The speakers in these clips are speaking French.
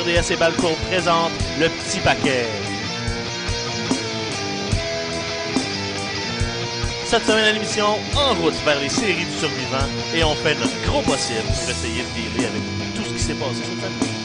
RDS et Balcourt présente le petit paquet. Cette semaine à l'émission, en route vers les séries du survivant et on fait notre gros possible pour essayer de dealer avec tout ce qui s'est passé cette semaine.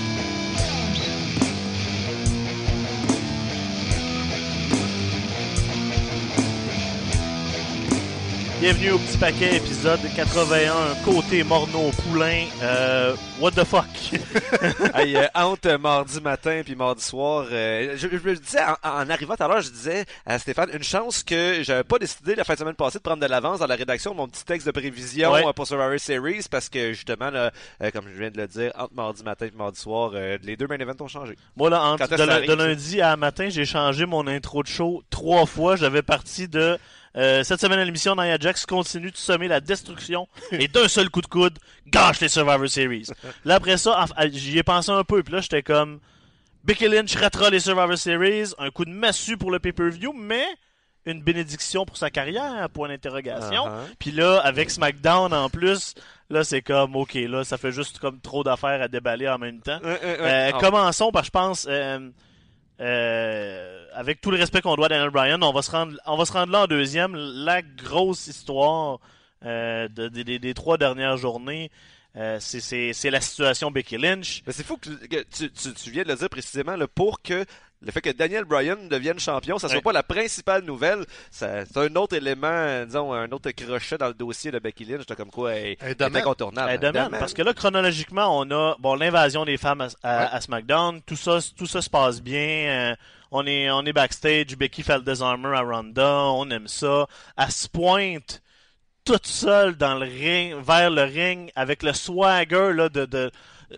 Bienvenue au petit paquet, épisode 81, côté Morneau Poulain. Euh, what the fuck? hey, euh, entre mardi matin puis mardi soir, euh, je, je me disais en, en arrivant tout à l'heure, je disais à Stéphane, une chance que j'avais pas décidé la fin de semaine passée de prendre de l'avance dans la rédaction de mon petit texte de prévision Ouais. euh, pour Survivor Series parce que justement, là, euh, comme je viens de le dire, entre mardi matin et mardi soir, euh, les deux main events ont changé. Moi, là, entre, de, de lundi à matin, j'ai changé mon intro de show trois fois. J'avais parti de euh, cette semaine à l'émission, Nia Jax continue de semer la destruction et d'un seul coup de coude, gâche les Survivor Series. Là, après ça, j'y ai pensé un peu, puis là, j'étais comme Becky Lynch ratera les Survivor Series, un coup de massue pour le pay-per-view, mais une bénédiction pour sa carrière, point d'interrogation. Uh-huh. Puis là, avec SmackDown en plus, là, c'est comme, ok, là, ça fait juste comme trop d'affaires à déballer en même temps. Euh, euh, Euh, ah, Commençons par, je pense, euh, euh, avec tout le respect qu'on doit à Daniel Bryan, on va se rendre, on va se rendre là en deuxième. La grosse histoire euh, de- des- trois dernières journées, euh, c'est- la situation Becky Lynch. C'est fou que, que tu, tu, tu viens de le dire précisément là, pour que le fait que Daniel Bryan devienne champion, ça soit Ouais. pas la principale nouvelle, c'est un autre élément, disons, un autre crochet dans le dossier de Becky Lynch, comme quoi elle, Elle est incontournable. Elle demande, parce que là, chronologiquement, on a bon l'invasion des femmes à, à- Ouais. à SmackDown. Tout ça, tout ça se passe bien. Euh, on est, on est backstage. Becky fait le désarmeur à Ronda. On aime ça. Elle se pointe toute seule dans le ring, vers le ring, avec le swagger là, de, de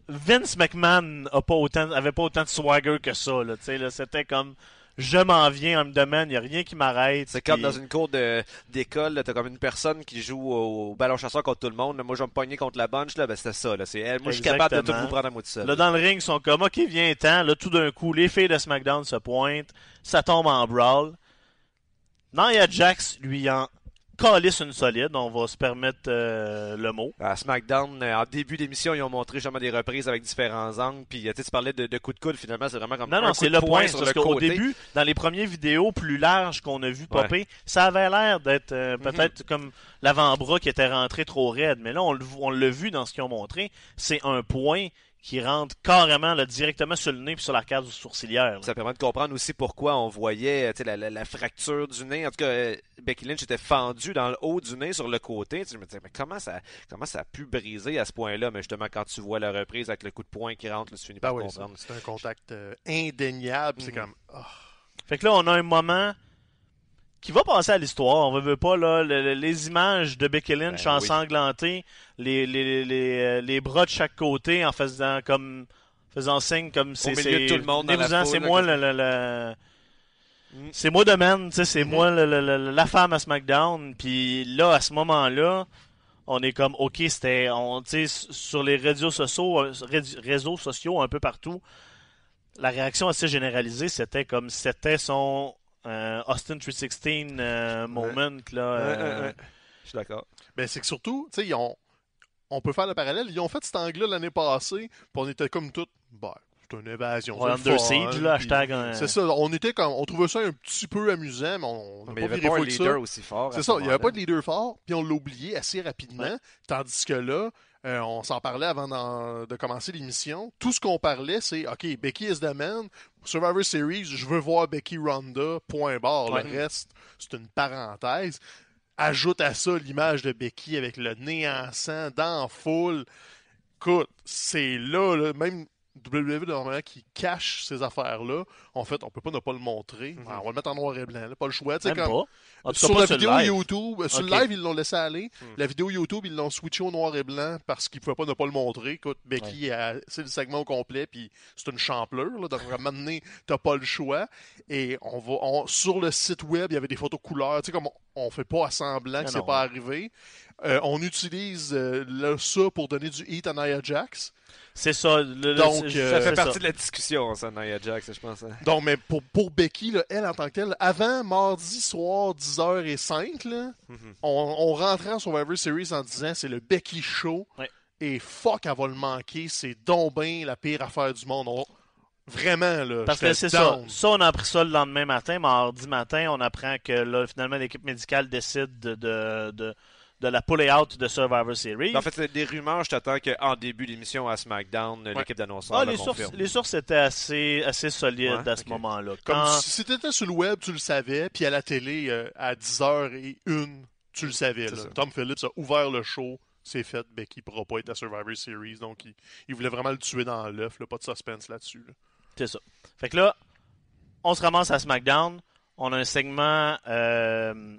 Vince McMahon a pas autant, avait pas autant de swagger que ça. Là, là, c'était comme je m'en viens, on me demande, il y a rien qui m'arrête. C'est comme dans une cour de- d'école, t'as comme une personne qui joue au, au ballon chasseur contre tout le monde. là. Moi, je vais me pogner contre la bunch, là, ben c'était ça. Là. C'est elle. Moi, je suis capable de tout vous prendre à moi seul. Là, dans le ring, ils sont comme, OK, viens temps. Là, tout d'un coup, les filles de SmackDown se pointent. Ça tombe en brawl. Nia Jax, lui, en calisse une solide. On va se permettre euh, le mot. À SmackDown, euh, en début d'émission, ils ont montré jamais des reprises avec différents angles. Puis, euh, tu parlais de, de coups de coude, finalement, c'est vraiment comme Non, un non, coup c'est de le point. sur Parce le côté. début, dans les premières vidéos plus larges qu'on a vu popper, ça avait l'air d'être euh, Mhm. peut-être comme l'avant-bras qui était rentré trop raide. Mais là, on, le- on l'a vu dans ce qu'ils ont montré. C'est un point qui rentre carrément là, directement sur le nez puis sur l'arcade sourcilière. là. Ça permet de comprendre aussi pourquoi on voyait la, la- la fracture du nez. En tout cas, euh, Becky Lynch était fendue dans le haut du nez sur le côté. Tu je me disais, mais comment ça, comment ça a pu briser à ce point-là? Mais justement, quand tu vois la reprise avec le coup de poing qui rentre, là, tu finis Ben par oui, comprendre. c'est un contact euh, indéniable. C'est Mhm. comme. ah. Fait que là, on a un moment qui va passer à l'histoire. On veut, veut pas, là, le- le- les images de Becky Lynch Ben oui. ensanglantées, les, les, les, euh, les bras de chaque côté en faisant comme faisant signe comme c'est milieu c'est- de tout le monde c'est moi le, le- le- Mm. c'est moi sais, c'est moi la femme à SmackDown. Puis là, à ce moment-là, on est comme ok, c'était on, tu sais, s- sur les réseaux sociaux, euh, ré- réseaux sociaux un peu partout la réaction assez généralisée, c'était comme si c'était son euh, Austin 316 euh, moment. Là, Ouais, euh, ouais, ouais. Je suis d'accord. Ben, c'est que surtout, tu sais, ils ont- on peut faire le parallèle. Ils ont fait cet angle-là l'année passée, puis on était comme tout. Ben, c'est une évasion. ouais, c'est le Under fun, Siege, là, puis- hashtag. C'est ça, on était comme. On trouvait ça un petit peu amusant, mais on n'a Mais il pas n'y avait pas un ça. leader aussi fort. C'est ce ça, il n'y avait pas de leader fort, puis on l'a oublié assez rapidement. Tandis que là, euh, on s'en parlait avant de commencer l'émission. Tout ce qu'on parlait, c'est OK, Becky is the man. Survivor Series, je veux voir Becky Ronda, point barre. Ouais. Le reste, c'est une parenthèse. Ajoute à ça l'image de Becky avec le nez en sang, dans la foule. Écoute, c'est là, là, même WWE normalement qui cache ces affaires-là. En fait, on peut pas ne pas le montrer. Mhm. On va le mettre en noir et blanc, là, pas le choix. Comme- pas. Sur pas la vidéo live. YouTube, euh, sur le live, ils l'ont laissé aller. Hmm. La vidéo YouTube, ils l'ont switché au noir et blanc parce qu'ils ne pouvaient pas ne pas le montrer. Écoute, Becky, c'est le segment au complet, puis c'est une champleur. Là, donc, à un moment donné, t'as pas le choix. Et on va, on- sur le site web, il y avait des photos couleurs. Tu sais, comme on, on fait pas à semblant que Non, c'est pas arrivé. Euh, on utilise euh, le- ça pour donner du heat à Nia Jax. C'est ça. le- Donc, euh, Ça fait partie de la discussion, ça, Nia Jax, je pense. hein. Donc, mais pour, pour Becky, là, elle en tant que telle, avant mardi soir 10h05, là, Mhm. on, on rentrait en Survivor Series en disant c'est le Becky Show. Ouais. Et fuck, elle va le manquer. C'est donc ben la pire affaire du monde. On, Vraiment, là. Parce que c'est ça. Ça, on a appris ça le lendemain matin. Mardi matin, on apprend que là, finalement, l'équipe médicale décide de, de, de, de la pull-out de Survivor Series. En fait, c'est des rumeurs, je t'attends qu'en début d'émission à SmackDown, l'équipe d'annonceurs Ah, le les, sources, les sources étaient assez, assez solides Ouais, à ce moment-là. Comme Quand- si t'étais sur le web, tu le savais, puis à la télé, euh, à 10h01, tu le savais. Là. Tom Phillips a ouvert le show, c'est fait, Becky pourra pas être à Survivor Series, donc il, il voulait vraiment le tuer dans l'œuf, pas de suspense là-dessus. là. C'est ça. Fait que là, on se ramasse à SmackDown. On a un segment euh,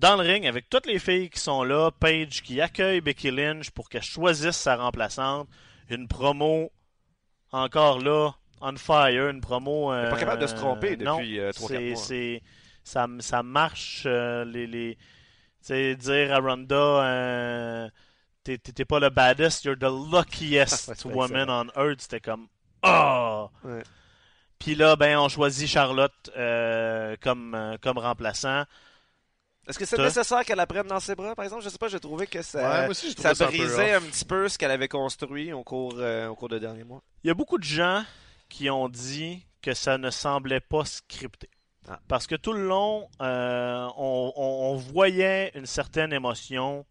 dans le ring avec toutes les filles qui sont là. Paige qui accueille Becky Lynch pour qu'elle choisisse sa remplaçante. Une promo encore là, on fire. Une promo. pas euh, capable de se tromper depuis, euh, trois, quatre c'est- mois. c'est- ça, ça marche. euh, les, dire à Ronda. euh, T'es pas le baddest, you're the luckiest woman on earth. C'était comme, oh! Puis là, ben, on choisit Charlotte euh, comme, comme remplaçant. Est-ce que c'est nécessaire qu'elle la prenne dans ses bras, par exemple? Je sais pas, j'ai trouvé que ça, aussi, ça un brisait un, petit peu ce qu'elle avait construit au cours, euh, au cours des derniers mois. Il y a beaucoup de gens qui ont dit que ça ne semblait pas scripté. Ah. Parce que tout le long, euh, on, on- on voyait une certaine émotion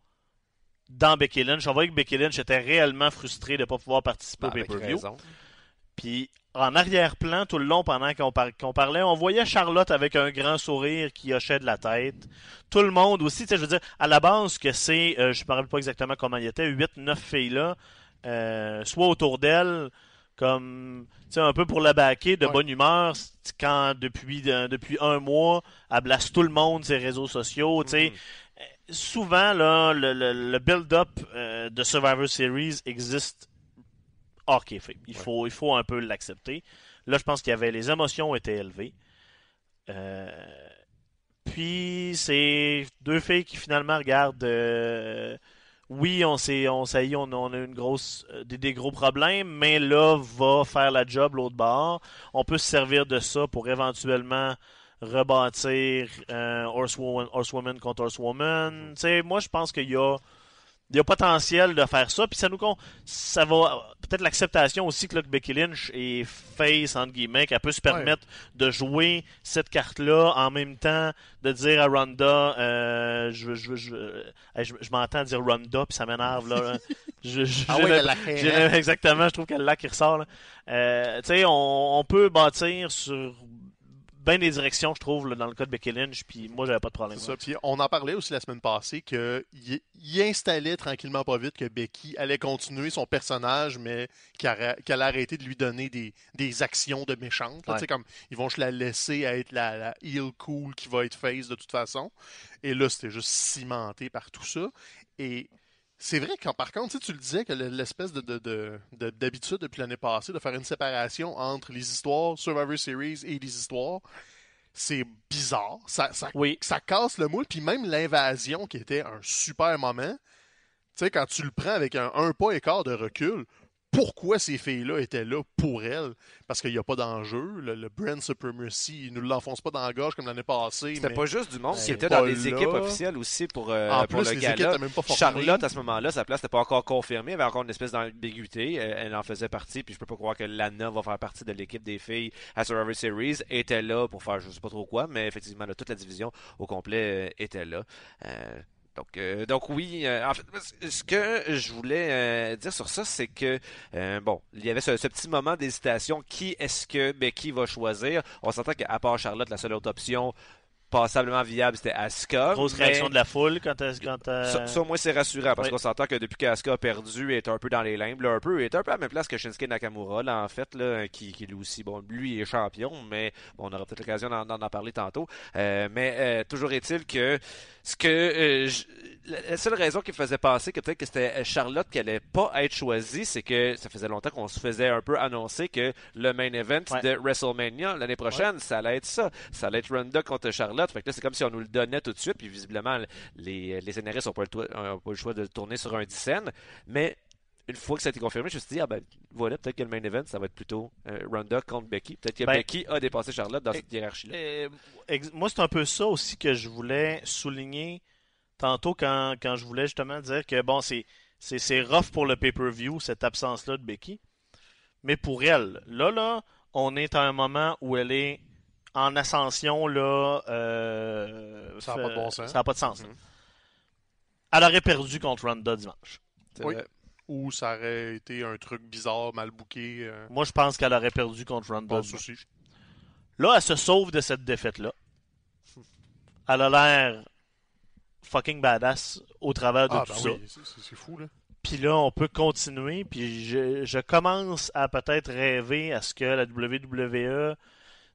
dans Becky Lynch. On voyait que Becky Lynch était réellement frustrée de ne pas pouvoir participer au Avec pay-per-view. Puis en arrière-plan, tout le long, pendant qu'on par- qu'on parlait, on voyait Charlotte avec un grand sourire qui hochait de la tête. Tout le monde aussi, tu sais, je veux dire, à la base, que c'est, euh, je ne me rappelle pas exactement comment il était, 8-9 filles-là, euh, soit autour d'elle, comme, tu sais, un peu pour la baquer, de Ouais. bonne humeur, quand depuis, euh, depuis un mois, elle blasse tout le monde ses réseaux sociaux, tu sais. Mhm. Souvent, là, le, le- le build-up de Survivor Series existe hors kayfabe. Il, Ouais. faut, il faut un peu l'accepter. Là, je pense qu'il y avait les émotions étaient élevées. Euh, puis, c'est deux filles qui finalement regardent. euh, oui, on s'est, on, on, a- on a une grosse, euh, des, des gros problèmes, mais là, va faire la job l'autre bord. On peut se servir de ça pour éventuellement rebâtir euh, Horsewoman, Horsewoman contre Horsewoman. Tu sais, moi, je pense qu'il y a, il y a potentiel de faire ça. Puis ça nous con- ça va peut-être l'acceptation aussi que, là, que Becky Lynch est face entre guillemets, qu'elle peut se permettre de jouer cette carte-là en même temps de dire à Ronda, euh, je, je, je, euh, je, je m'entends dire Ronda puis ça m'énerve là. Je- je- Ah elle la hein? exactement, je trouve qu'elle là qui ressort. là. Euh, tu sais, on, on peut bâtir sur bien des directions, je trouve, là, dans le cas de Becky Lynch. Puis moi, j'avais pas de problème. C'est ça. Puis on en parlait aussi la semaine passée qu'il il installait tranquillement pas vite que Becky allait continuer son personnage, mais qu'elle qu'elle allait arrêter de lui donner des, des actions de méchante. là. Ouais. Tu sais, Comme ils vont juste la laisser à être la, la heel cool qui va être face de toute façon. Et là, c'était juste cimenté par tout ça. Et c'est vrai que par contre, tu le disais que le- l'espèce de, de- de- de- d'habitude depuis l'année passée de faire une séparation entre les histoires Survivor Series et les histoires, c'est bizarre. Ça, ça Oui. ça casse le moule, puis même l'invasion qui était un super moment, tu sais, quand tu le prends avec un, un pas et quart de recul, pourquoi ces filles-là étaient là pour elles? Parce qu'il n'y a pas d'enjeu. Le, le brand supremacy, ils ne l'enfoncent pas dans la gorge comme l'année passée. C'était pas juste du monde qui était dans les là. équipes officielles aussi pour, euh, En pour plus, le gala. même pas. Charlotte, à ce moment-là, sa place n'était pas encore confirmée. Il y avait encore une espèce d'ambiguïté. Elle en faisait partie, puis je peux pas croire que Lana va faire partie de l'équipe des filles à Survivor Series. était là pour faire je sais pas trop quoi, mais effectivement, là, toute la division au complet euh, était là. Euh, donc, euh, donc oui, euh, en fait, ce que je voulais euh, dire sur ça, c'est que bon, il y avait ce, ce petit moment d'hésitation. Qui est-ce que Becky va choisir? On s'entend qu'à part Charlotte, la seule autre option passablement viable, c'était Asuka. Grosse mais- réaction de la foule quand elle. Quand, ça, ça, au moins, c'est rassurant parce Oui. qu'on s'entend que depuis qu'Asuka a perdu, elle est un peu dans les limbes, là, un peu, elle est un peu à la même place que Shinsuke Nakamura, là, en fait, là, qui, qui lui aussi, bon, lui est champion, mais bon, on aura peut-être l'occasion d'en, d'en parler tantôt. Euh, mais euh, toujours est-il que ce que euh, je- la seule raison qui me faisait penser que peut-être que c'était Charlotte qui allait pas être choisie, c'est que ça faisait longtemps qu'on se faisait un peu annoncer que le main event Ouais. de WrestleMania l'année prochaine, ça allait être ça. Ça allait être Ronda contre Charlotte. Fait que là, c'est comme si on nous le donnait tout de suite, puis visiblement, les, les scénaristes n'ont pas, le pas choix de le tourner sur un 10 scènes. Mais une fois que ça a été confirmé, je me suis dit, ah ben voilà, peut-être que le main event, ça va être plutôt euh, Ronda contre Becky. Peut-être que Ben, Becky a dépassé Charlotte dans cette hiérarchie-là. Euh, ex- moi, c'est un peu ça aussi que je voulais souligner tantôt quand, quand je voulais justement dire que bon, c'est, c'est, c'est rough pour le pay-per-view, cette absence-là de Becky. Mais pour elle, là, là, on est à un moment où elle est en ascension, là. euh, Ça a pas de bon sens. Ça n'a pas de sens. Mhm. Elle aurait perdu contre Ronda dimanche. Oui. vrai. Ou ça aurait été un truc bizarre, mal booké. euh, Moi, je pense qu'elle aurait perdu contre Ronda. pense dimanche. aussi. Là, elle se sauve de cette défaite-là. Elle a l'air fucking badass au travers de Ah, tout ben ça. oui, c'est- fou, là. Puis là, on peut continuer. Puis je, je commence à peut-être rêver à ce que la WWE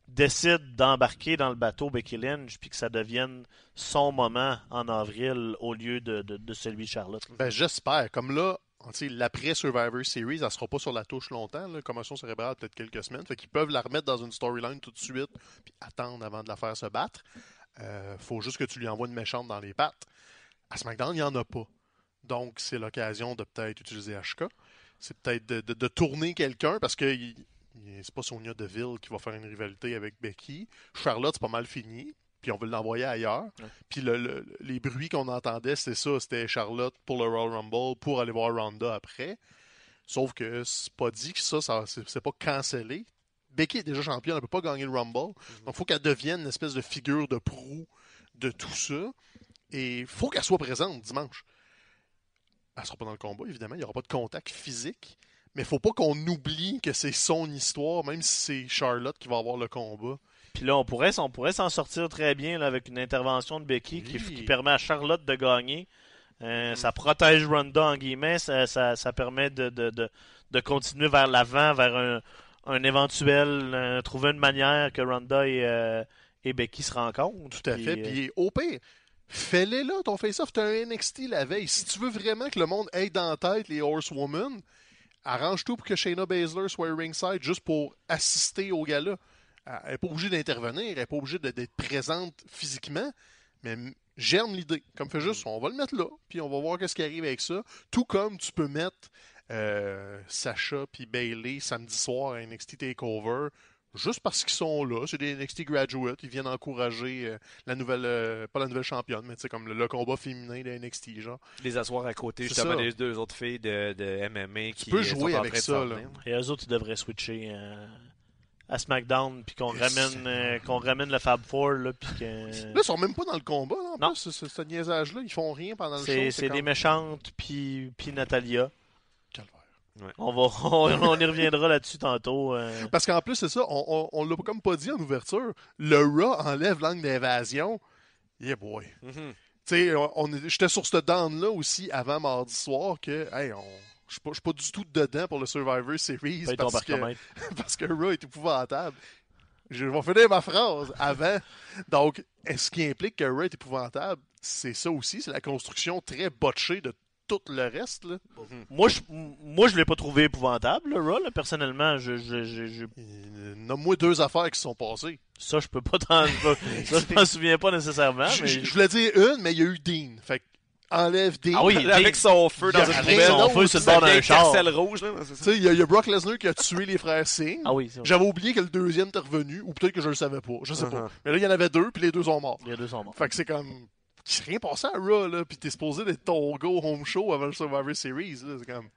décide d'embarquer dans le bateau Becky Lynch puis que ça devienne son moment en avril au lieu de, celui de Charlotte. Ben, j'espère. Comme là, l'après Survivor Series, elle sera pas sur la touche longtemps. Là. Commotion cérébrale, peut-être quelques semaines. Fait qu'ils peuvent la remettre dans une storyline tout de suite, puis attendre avant de la faire se battre. Euh, faut juste que tu lui envoies une méchante dans les pattes. À SmackDown, il n'y en a pas. Donc, c'est l'occasion de peut-être utiliser HK. C'est peut-être de, tourner quelqu'un parce que il- il- c'est pas Sonia Deville qui va faire une rivalité avec Becky. Charlotte, c'est pas mal fini. Puis on veut l'envoyer ailleurs. Ouais. Puis le- le- les bruits qu'on entendait, c'était ça. C'était Charlotte pour le Royal Rumble pour aller voir Ronda après. Sauf que c'est pas dit que ça, ça c'est pas cancellé. Becky est déjà championne, elle peut pas gagner le Rumble. Donc il faut qu'elle devienne une espèce de figure de proue de tout ça. Et il faut qu'elle soit présente dimanche. Elle sera pas dans le combat, évidemment. Il n'y aura pas de contact physique. Mais il faut pas qu'on oublie que c'est son histoire, même si c'est Charlotte qui va avoir le combat. Puis là, on pourrait, on pourrait s'en sortir très bien là, avec une intervention de Becky qui, Oui. qui permet à Charlotte de gagner. Euh, Ça protège Ronda, en guillemets. Ça, ça, ça permet de, de, de, de continuer vers l'avant, vers un, un éventuel... euh, trouver une manière que Ronda et, euh, et Becky se rencontrent. Tout à Puis, fait. Puis au pire, fais-les là, ton face-off. T'as un NXT la veille. Si tu veux vraiment que le monde ait dans la tête les Horsewomen, arrange tout pour que Shayna Baszler soit ringside juste pour assister au gala. Elle n'est pas obligée d'intervenir, elle n'est pas obligée d'être présente physiquement, mais germe l'idée. Comme fait juste, on va le mettre là, puis on va voir qu'est-ce qui arrive avec ça. Tout comme tu peux mettre euh, Sacha puis Bailey samedi soir à NXT Takeover, juste parce qu'ils sont là. C'est des NXT graduates, ils viennent encourager euh, la nouvelle, euh, pas la nouvelle championne, mais tu sais comme le, le combat féminin de NXT, genre. Les asseoir à côté, C'est justement, des deux autres filles de, de MMA qui peux euh, jouer sont en avec train de ça, là. Et eux autres, ils devraient switcher euh, à SmackDown, puis qu'on Et ramène, euh, qu'on ramène le Fab Four, là, puis que... Là, ils sont même pas dans le combat, là, en Non. plus, ce, ce- ce niaisage-là. Ils font rien pendant le show. C'est comme- les méchantes, puis puis Natalia. On, va, on, on y reviendra là-dessus tantôt. euh. Parce qu'en plus, c'est ça, on, on, on l'a comme pas dit en ouverture. Le Raw enlève l'angle d'invasion. Yeah boy. Mhm. Tu sais, j'étais sur cette down-là aussi avant mardi soir que, hey, on. Je suis pas, je suis pas du tout dedans pour le Survivor Series parce que, parce que Raw est épouvantable. Je vais finir ma phrase avant. Donc, ce qui implique que Raw est épouvantable, c'est ça aussi, c'est la construction très botchée de tout le reste. Là. Moi, je, moi, je l'ai pas trouvé épouvantable, le Raw, là, personnellement. Je, je, je- je- Nomme-moi deux affaires qui se sont passées. ça, je peux pas t'en... Ça, je m'en souviens pas nécessairement, je, mais... je- je voulais dire une, mais il y a eu Dean. Fait que enlève Dean. Ah oui, Avec son feu dans une poubelle. son feu sur le bord d'un char. Carcel rouge, là. c'est Tu ça. sais, il y, a- il y a Brock Lesnar qui a tué les frères Singh. Ah oui, c'est vrai. J'avais oublié que le deuxième était revenu, ou peut-être que je le savais pas. Je sais Uh-huh. pas. Mais là, il y en avait deux, puis les deux sont morts. Les deux sont morts. Fait que c'est comme. Il s'est rien passé à Raw, là. Puis t'es supposé d'être ton go home show avant le Survivor Series, là. C'est comme.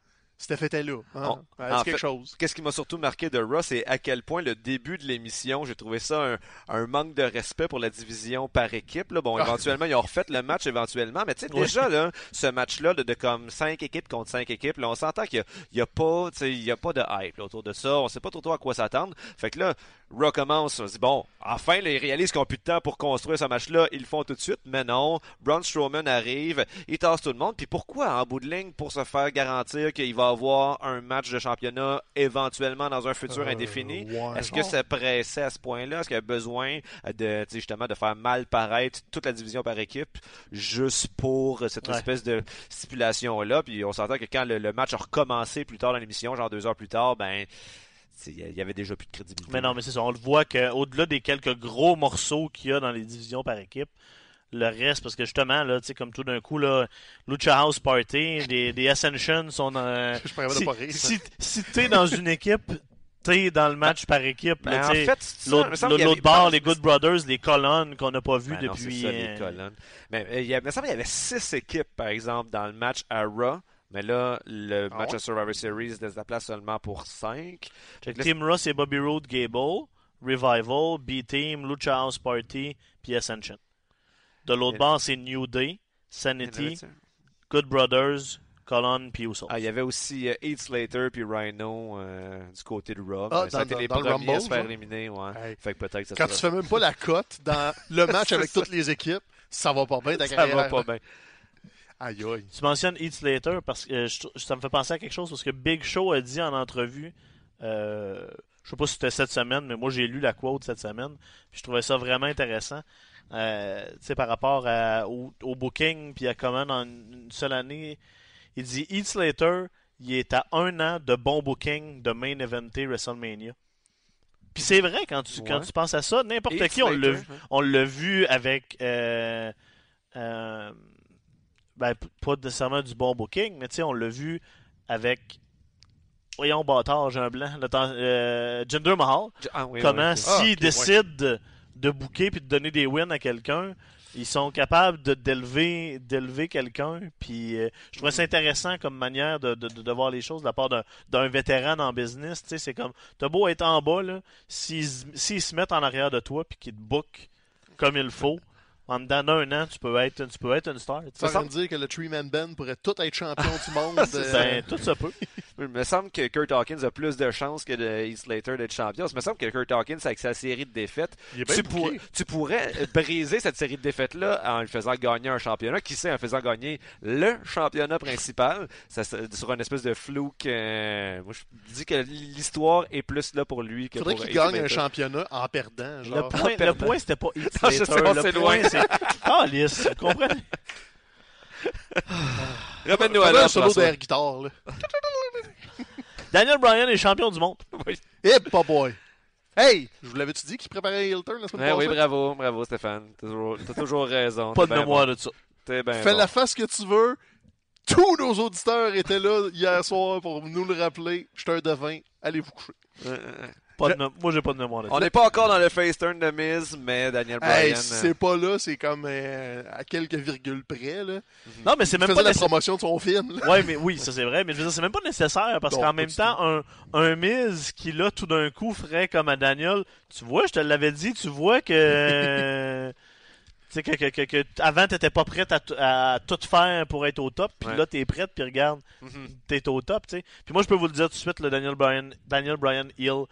Hein? On- Ouais, en c'est quelque fait- chose. Qu'est-ce qui m'a surtout marqué de Raw, c'est à quel point le début de l'émission, j'ai trouvé ça un, un manque de respect pour la division par équipe. Là. Bon, Ah. éventuellement, ils ont refait le match éventuellement, mais tu sais, déjà, là, ce match-là, de, de comme 5 équipes contre 5 équipes, là, on s'entend qu'il n'y a, pas, il y a pas de hype là, autour de ça. On sait pas trop, trop à quoi s'attendre. Fait que là, Raw commence, on se dit, bon, enfin, là, ils réalisent qu'ils n'ont plus de temps pour construire ce match-là, ils le font tout de suite, mais non. Braun Strowman arrive, il tasse tout le monde. Puis pourquoi, en bout de ligne, pour se faire garantir qu'il va avoir un match de championnat éventuellement dans un futur Euh, indéfini? ouais. Est-ce que c'est pressé à ce point-là? Est-ce qu'il y a besoin de, justement, de faire mal paraître toute la division par équipe juste pour cette Ouais. espèce de stipulation-là? Puis on s'entend que quand le, le match a recommencé plus tard dans l'émission, genre deux heures plus tard, ben, il y avait déjà plus de crédibilité. Mais non, mais c'est ça. On le voit qu'au-delà des quelques gros morceaux qu'il y a dans les divisions par équipe, le reste, parce que justement, là, tu sais, comme tout d'un coup, là, Lucha House Party, des, des Ascension sont dans. Je si pas rire. si, si t'es dans une équipe, t'es dans le match par équipe. Ben, là, en fait, L'autre pense- les Good Brothers, les colonnes qu'on n'a pas vues Ben non, depuis. ça, les euh, colonnes. Mais euh, il, y a, il me semble qu'il y avait six équipes, par exemple, dans le match à Raw. Mais là, le Ah match ouais? de Survivor Series laisse la place seulement pour 5. Fait que Team Ross et Bobby Roode, Gable, Revival, B-Team, Lucha House Party, puis Ascension. De l'autre bord, c'est New Day, Sanity, Good Brothers, Colon, puis Usos. Ah, il y avait aussi euh, Heath Slater puis Rhino euh, du côté de Raw. Ah, mais ça a dans- été les dans le premiers à Rumble, se faire genre? éliminer. Ouais. Hey. Fait que peut-être que ça Quand tu sera- fais même pas la cote dans le match avec ça. toutes les équipes, ça va pas bien ta ça va pas bien. Aïe aïe. Tu mentionnes Heath Slater parce que euh, je- ça me fait penser à quelque chose parce que Big Show a dit en entrevue, euh, je sais pas si c'était cette semaine, mais moi j'ai lu la quote cette semaine, puis je trouvais ça vraiment intéressant. Euh, par rapport à- au, au booking, puis à comment dans une seule année, il dit Heath Slater, il est à un an de bon booking de main eventé WrestleMania. Puis c'est vrai quand tu, quand tu penses à ça, n'importe qui, on l'a hein. on l'a vu avec. euh, euh, ben, pas nécessairement du bon booking, mais tu sais, on l'a vu avec. Voyons, bâtard, j'ai un blanc. Le temps, euh, Jinder Mahal. Ah, oui, comment, oui, Ah, ok, ouais. De, booker puis de donner des wins à quelqu'un, ils sont capables d'élever quelqu'un. Puis euh, je trouvais ça intéressant comme manière de, voir les choses de la part d'un- vétéran en business. Tu sais, c'est comme, t'as beau être en bas, s'ils se mettent en arrière de toi puis qu'ils te bookent comme il faut, en dedans d'un an, tu peux être, tu peux être une star. tu veut dire que le Three Man Band pourrait tout être champion du monde. euh, Ben, tout ça peut. Il me semble que Kurt Hawkins a plus de chances que de Heath Slater d'être champion. Il me semble que Kurt Hawkins, avec sa série de défaites, tu, booké. pour- tu pourrais briser cette série de défaites-là en le faisant gagner un championnat. Qui sait, en faisant gagner le championnat principal. Ça, sur une espèce de flou que... Moi, je dis que l'histoire est plus là pour lui que Il faudrait pour qu'il gagne un Slater. championnat en perdant. Le Genre. point, le point c'était pas Heath Non, je sais, Slater. on Le point, c'est. Ah, lisse, vous comprenez? Ramène-nous à l'heure, solo d'air guitare. Là. Daniel Bryan est champion du monde. Eh, pas boy. Hey, je vous l'avais-tu dit qu'il préparait Hilton la semaine Ouais, oui, passée? bravo, bravo Stéphane. T'as toujours, t'as toujours raison. Pas de mémoire bon. de ça. T'es Fais bon. la face que tu veux. Tous nos auditeurs étaient là hier soir pour nous le rappeler. Je suis un devin. Allez vous coucher. Pas de mé- Moi, j'ai pas de mémoire. On n'est pas encore dans le face turn de Miz, mais Daniel Bryan. Hey, euh, si c'est pas là, c'est comme euh, à quelques virgules près. Là. Non, mais c'est même pas la nécessaire. promotion de son film. là. Ouais, mais oui, ça c'est vrai, mais je veux dire, c'est même pas nécessaire parce qu'en même temps, un, un Miz qui là tout d'un coup ferait comme à Daniel, tu vois, je te l'avais dit, tu vois que. Tu sais, que, que, que, que avant, t'étais pas prête à, t- à tout faire pour être au top, puis Ouais. là, t'es prête, puis regarde, mhm. t'es au top, tu sais. Puis moi, je peux vous le dire tout de suite, le Daniel Bryan, Daniel Bryan Hill,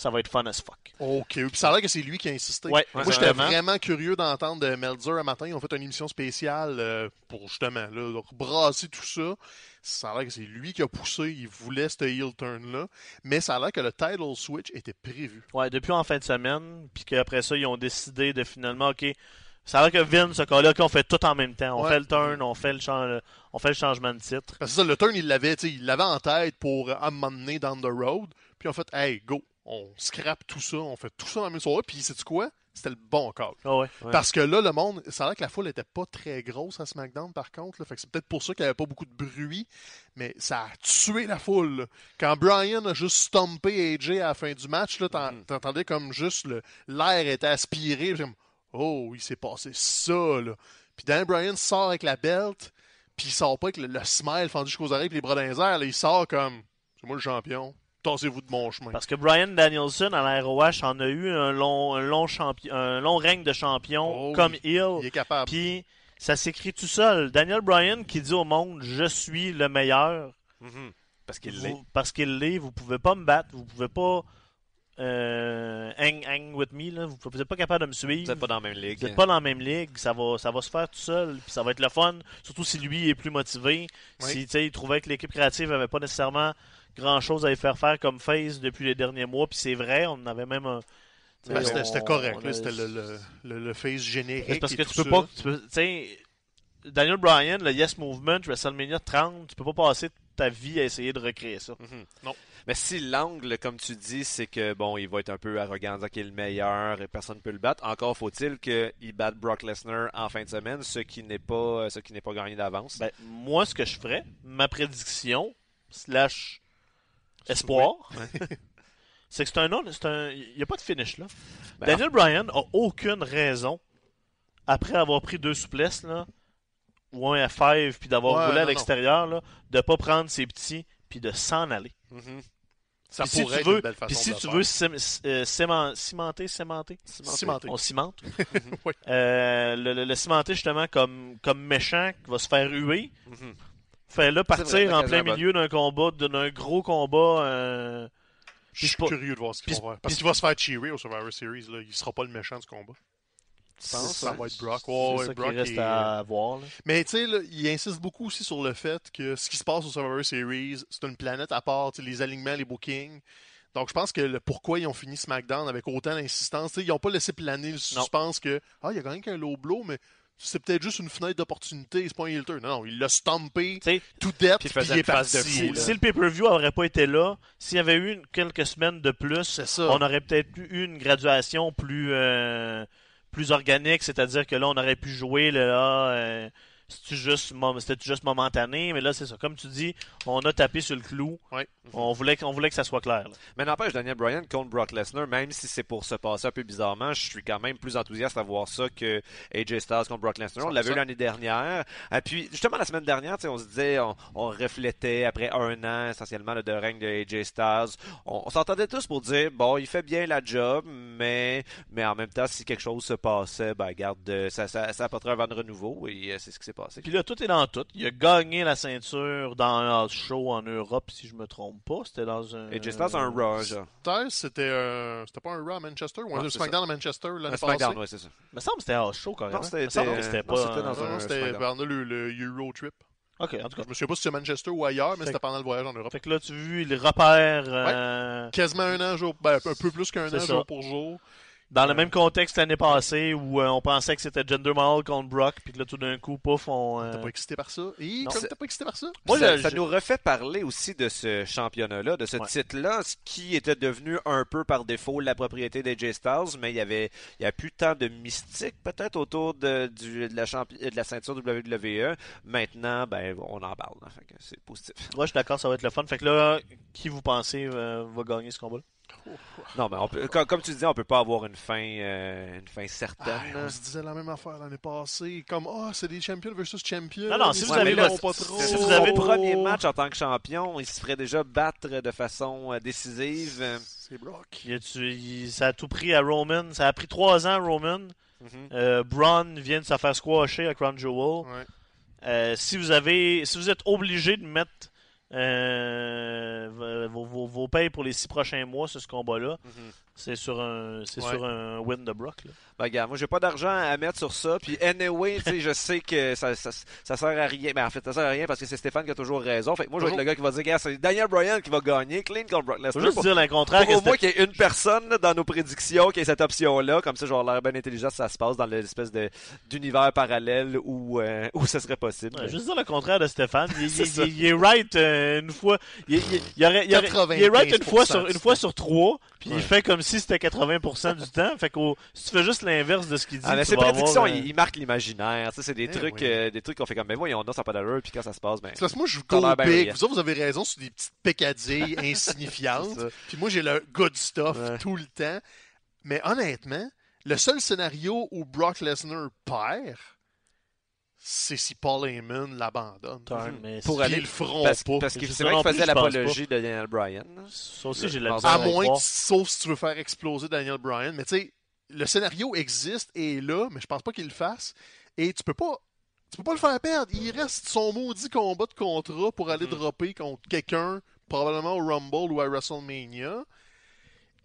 ça va être fun as fuck. OK. Puis ça a l'air que c'est lui qui a insisté. Ouais, Moi, j'étais vraiment. vraiment curieux d'entendre de Melzer un matin. Ils ont fait une émission spéciale euh, pour justement là, brasser tout ça. Ça a l'air que c'est lui qui a poussé. Il voulait ce heel turn-là. Mais ça a l'air que le title switch était prévu. Ouais, depuis en fin de semaine, puis qu'après ça, ils ont décidé de finalement, ok, ça a l'air que Vince, ce cas-là, qu'on fait tout en même temps. On Ouais. fait le turn, on fait le, on fait le changement de titre. Parce que ça, le turn, il l'avait, il l'avait en tête pour euh, amener down the road. Puis en fait, hey, go, on scrape tout ça, on fait tout ça dans la même soirée. Puis sais-tu quoi? C'était le bon call. Ah ouais. Ouais. Parce que là, le monde, ça a l'air que la foule était pas très grosse à SmackDown par contre. Là, fait que c'est peut-être pour ça qu'il n'y avait pas beaucoup de bruit. Mais ça a tué la foule. là. Quand Brian a juste stompé AJ à la fin du match, là, Mhm. t'entendais comme juste le- l'air était aspiré. Puis comme, oh, il s'est passé ça. Là. Puis Dan Bryan sort avec la belt. Puis il sort pas avec le, le smile fendu jusqu'aux oreilles et les bras dans les airs. là. il sort comme, c'est moi le champion. Tassez-vous de mon chemin. Parce que Brian Danielson à la ROH en a eu un long, un long, un long règne de champion Oh comme Il Hill. est capable. Puis ça s'écrit tout seul. Daniel Bryan qui dit au monde Je suis le meilleur. Mhm. Parce qu'il l'est. Parce qu'il l'est. Vous pouvez pas me battre. Vous pouvez pas euh, hang, hang with me. Là. Vous n'êtes pas capable de me suivre. Vous n'êtes pas dans la même ligue. Vous n'êtes pas dans la même ligue, ça va, ça va se faire tout seul, puis ça va être le fun, surtout si lui est plus motivé. Oui. Si il trouvait que l'équipe créative avait pas nécessairement grand chose à y faire faire comme face depuis les derniers mois, puis c'est vrai, on en avait même un. Ben, c'était correct. a- C'était le, le, le, le face générique. C'est parce et que tout tu peux ça. pas. Tu peux, Daniel Bryan, le Yes Movement, WrestleMania 30, tu peux pas passer ta vie à essayer de recréer ça. Mhm. Non. Mais si l'angle, comme tu dis, c'est que bon, il va être un peu arrogant, disant qu'il est le meilleur et personne ne peut le battre. Encore faut-il qu'il batte Brock Lesnar en fin de semaine, ce qui n'est pas, ce qui n'est pas gagné d'avance. Ben, moi, ce que je ferais, ma prédiction, slash espoir, c'est que c'est un non, c'est un, il n'y a pas de finish là. Ben, Daniel Bryan a aucune raison, après avoir pris deux souplesses, là, ou un F5 puis d'avoir Ouais, roulé à l'extérieur, là, de pas prendre ses petits puis de s'en aller. Mhm. Ça Puis si pourrait tu être veux, une belle façon puis si tu faire. veux cim- euh, ciment- cimenter, cimenter, Cimenter. on cimente. Oui. Euh, le, le- le cimenter justement comme, comme méchant qui va se faire huer. Mhm. Fais-le vrai, partir en plein milieu d'un combat, d'un gros combat. euh, Je suis pas- curieux de voir ce qu'ils vont faire. puis- Parce qu'il va se faire cheerer au Survivor Series. Là. Il sera pas le méchant du combat. Tu penses, Ça hein? va être Brock. c'est Ouais, ouais, ça Brock reste est- à voir. là. Mais tu sais, là, il insiste beaucoup aussi sur le fait que ce qui se passe au Survivor Series, c'est une planète à part, les alignements, les bookings. Donc je pense que le pourquoi ils ont fini SmackDown avec autant d'insistance, ils n'ont pas laissé planer le Non. suspense que ah, il y a quand même qu'un low blow, mais c'est peut-être juste une fenêtre d'opportunité, c'est pas un heel turn. Non, non, il l'a sais, tout depth, Puis il est de parti. fou, si, le pay-per-view n'aurait pas été là, s'il y avait eu une- quelques semaines de plus, on aurait peut-être eu une graduation plus euh, plus organique, c'est-à-dire que là on aurait pu jouer là, euh, c'était juste mom- c'était juste momentané, mais là c'est ça. Comme tu dis, on a tapé sur le clou. On voulait qu'on voulait que ça soit clair. là. Mais n'empêche, Daniel Bryan contre Brock Lesnar, même si c'est pour se passer un peu bizarrement, je suis quand même plus enthousiaste à voir ça que AJ Styles contre Brock Lesnar. On l'avait vu 100%. l'année dernière. Et puis, justement, la semaine dernière, on se disait, on, on reflétait après un an, essentiellement, le de règne de AJ Styles. On, on s'entendait tous pour dire, bon, il fait bien la job, mais, mais en même temps, si quelque chose se passait, ben, garde, euh, ça, ça, ça apporterait un vent de renouveau, et euh, c'est ce qui s'est passé. Puis là tout est dans tout. Il a gagné la ceinture dans un house show en Europe si je me trompe pas. C'était dans un. AJ Styles, un Raw, genre. Styles, c'était un... c'était pas un Raw à Manchester ou un Ouais, c'est SmackDown à Manchester l'année Un passée? SmackDown, ouais, c'est ça. Il me semble que c'était un house show quand même. Non, c'était- c'était- c'était pas. c'était dans Non, un c'était pendant le, le Euro Trip. Ok, en tout cas. Je me souviens pas si c'est Manchester ou ailleurs, mais c'était pendant le voyage en Europe. Fait que là, tu as vu, il repère euh, Quasiment un an, jour... ben, un peu plus qu'un an, ça. jour pour jour. Dans le même contexte l'année passée où euh, on pensait que c'était Jinder Mahal contre Brock, puis que là, tout d'un coup, pouf, on. euh, T'es pas excité par ça? Et comme t'es pas excité par ça? Moi, ça, nous refait parler aussi de ce championnat-là, de ce Ouais. titre-là, ce qui était devenu un peu par défaut la propriété d'AJ Styles, mais il y avait, il y a plus tant de mystique peut-être autour de, du- de la champi- de la ceinture WWE. Maintenant, ben, on en parle, hein, c'est positif. Moi, je suis d'accord, ça va être le fun. Fait que là, qui vous pensez euh, va gagner ce combat-là? Non, mais on peut- comme, comme tu disais, on peut pas avoir une fin, euh, une fin Ah, certaine. on se disait la même affaire l'année passée. Comme, ah, c'est des champions versus champions. Non, non, si vous avez mais le- là, pas c'est- trop. c'est- si si vous avez le le- premier match en tant que champion, il se ferait déjà battre de façon euh, décisive. C'est Brock. Il a tu- il- Ça a tout pris à Roman. Ça a pris trois ans à Roman. Euh, Braun vient de se faire squasher à Crown Jewel. Ouais. Euh, si vous avez, si vous êtes obligé de mettre euh, vos, vos, pour les six prochains mois sur ce combat-là, Mhm. C'est sur un, c'est Ouais. sur un win de Brock. Là. Ben, gars, moi, j'ai pas d'argent à mettre sur ça. Puis, anyway, tu sais, je sais que ça, ça, ça sert à rien. Ben, en fait, ça sert à rien parce que c'est Stéphane qui a toujours raison. Fait que moi, je vais être le gars qui va dire, c'est Daniel Bryan qui va gagner, clean contre Brock Lesnar. juste Pour, dire le contraire. pour au moins qu'il y ait une personne là, dans nos prédictions qui ait cette option-là. Comme ça, je vais avoir l'air bien intelligent si ça se passe dans l'espèce de, d'univers parallèle où, euh, où ça serait possible. Ouais, juste dire le contraire de Stéphane. Il, il- C'est ça. il- il est right euh, une fois. Il, est right une fois sur, une fois sur trois. Puis il fait comme si c'était 80% du temps. Fait que si tu fais juste l'inverse de ce qu'il dit, Ah, mais tu ces vas prédictions, avoir, euh, ils, ils marquent l'imaginaire. C'est des Eh trucs, oui. euh, des trucs qu'on fait comme, mais voyons, non, ça n'a pas d'allure. Puis quand ça se passe, ben. Parce que moi, je go bien big. brillant. Vous autres, vous avez raison sur des petites pécadilles insignifiantes. Puis moi, j'ai le good stuff Ouais. tout le temps. Mais honnêtement, le seul scénario où Brock Lesnar perd, c'est si Paul Heyman l'abandonne. turn, mais Pour aller- ils le feront Parce, pas. parce que c'est vrai qu'il faisait l'apologie de Daniel Bryan. Ça aussi, j'ai la À moins, que- sauf si tu veux faire exploser Daniel Bryan. Mais tu sais, le scénario existe et est là, mais je pense pas qu'il le fasse. Et tu peux pas. Tu peux pas le faire perdre. Il reste son maudit combat de contrat pour aller Mhm. dropper contre quelqu'un, probablement au Rumble ou à WrestleMania.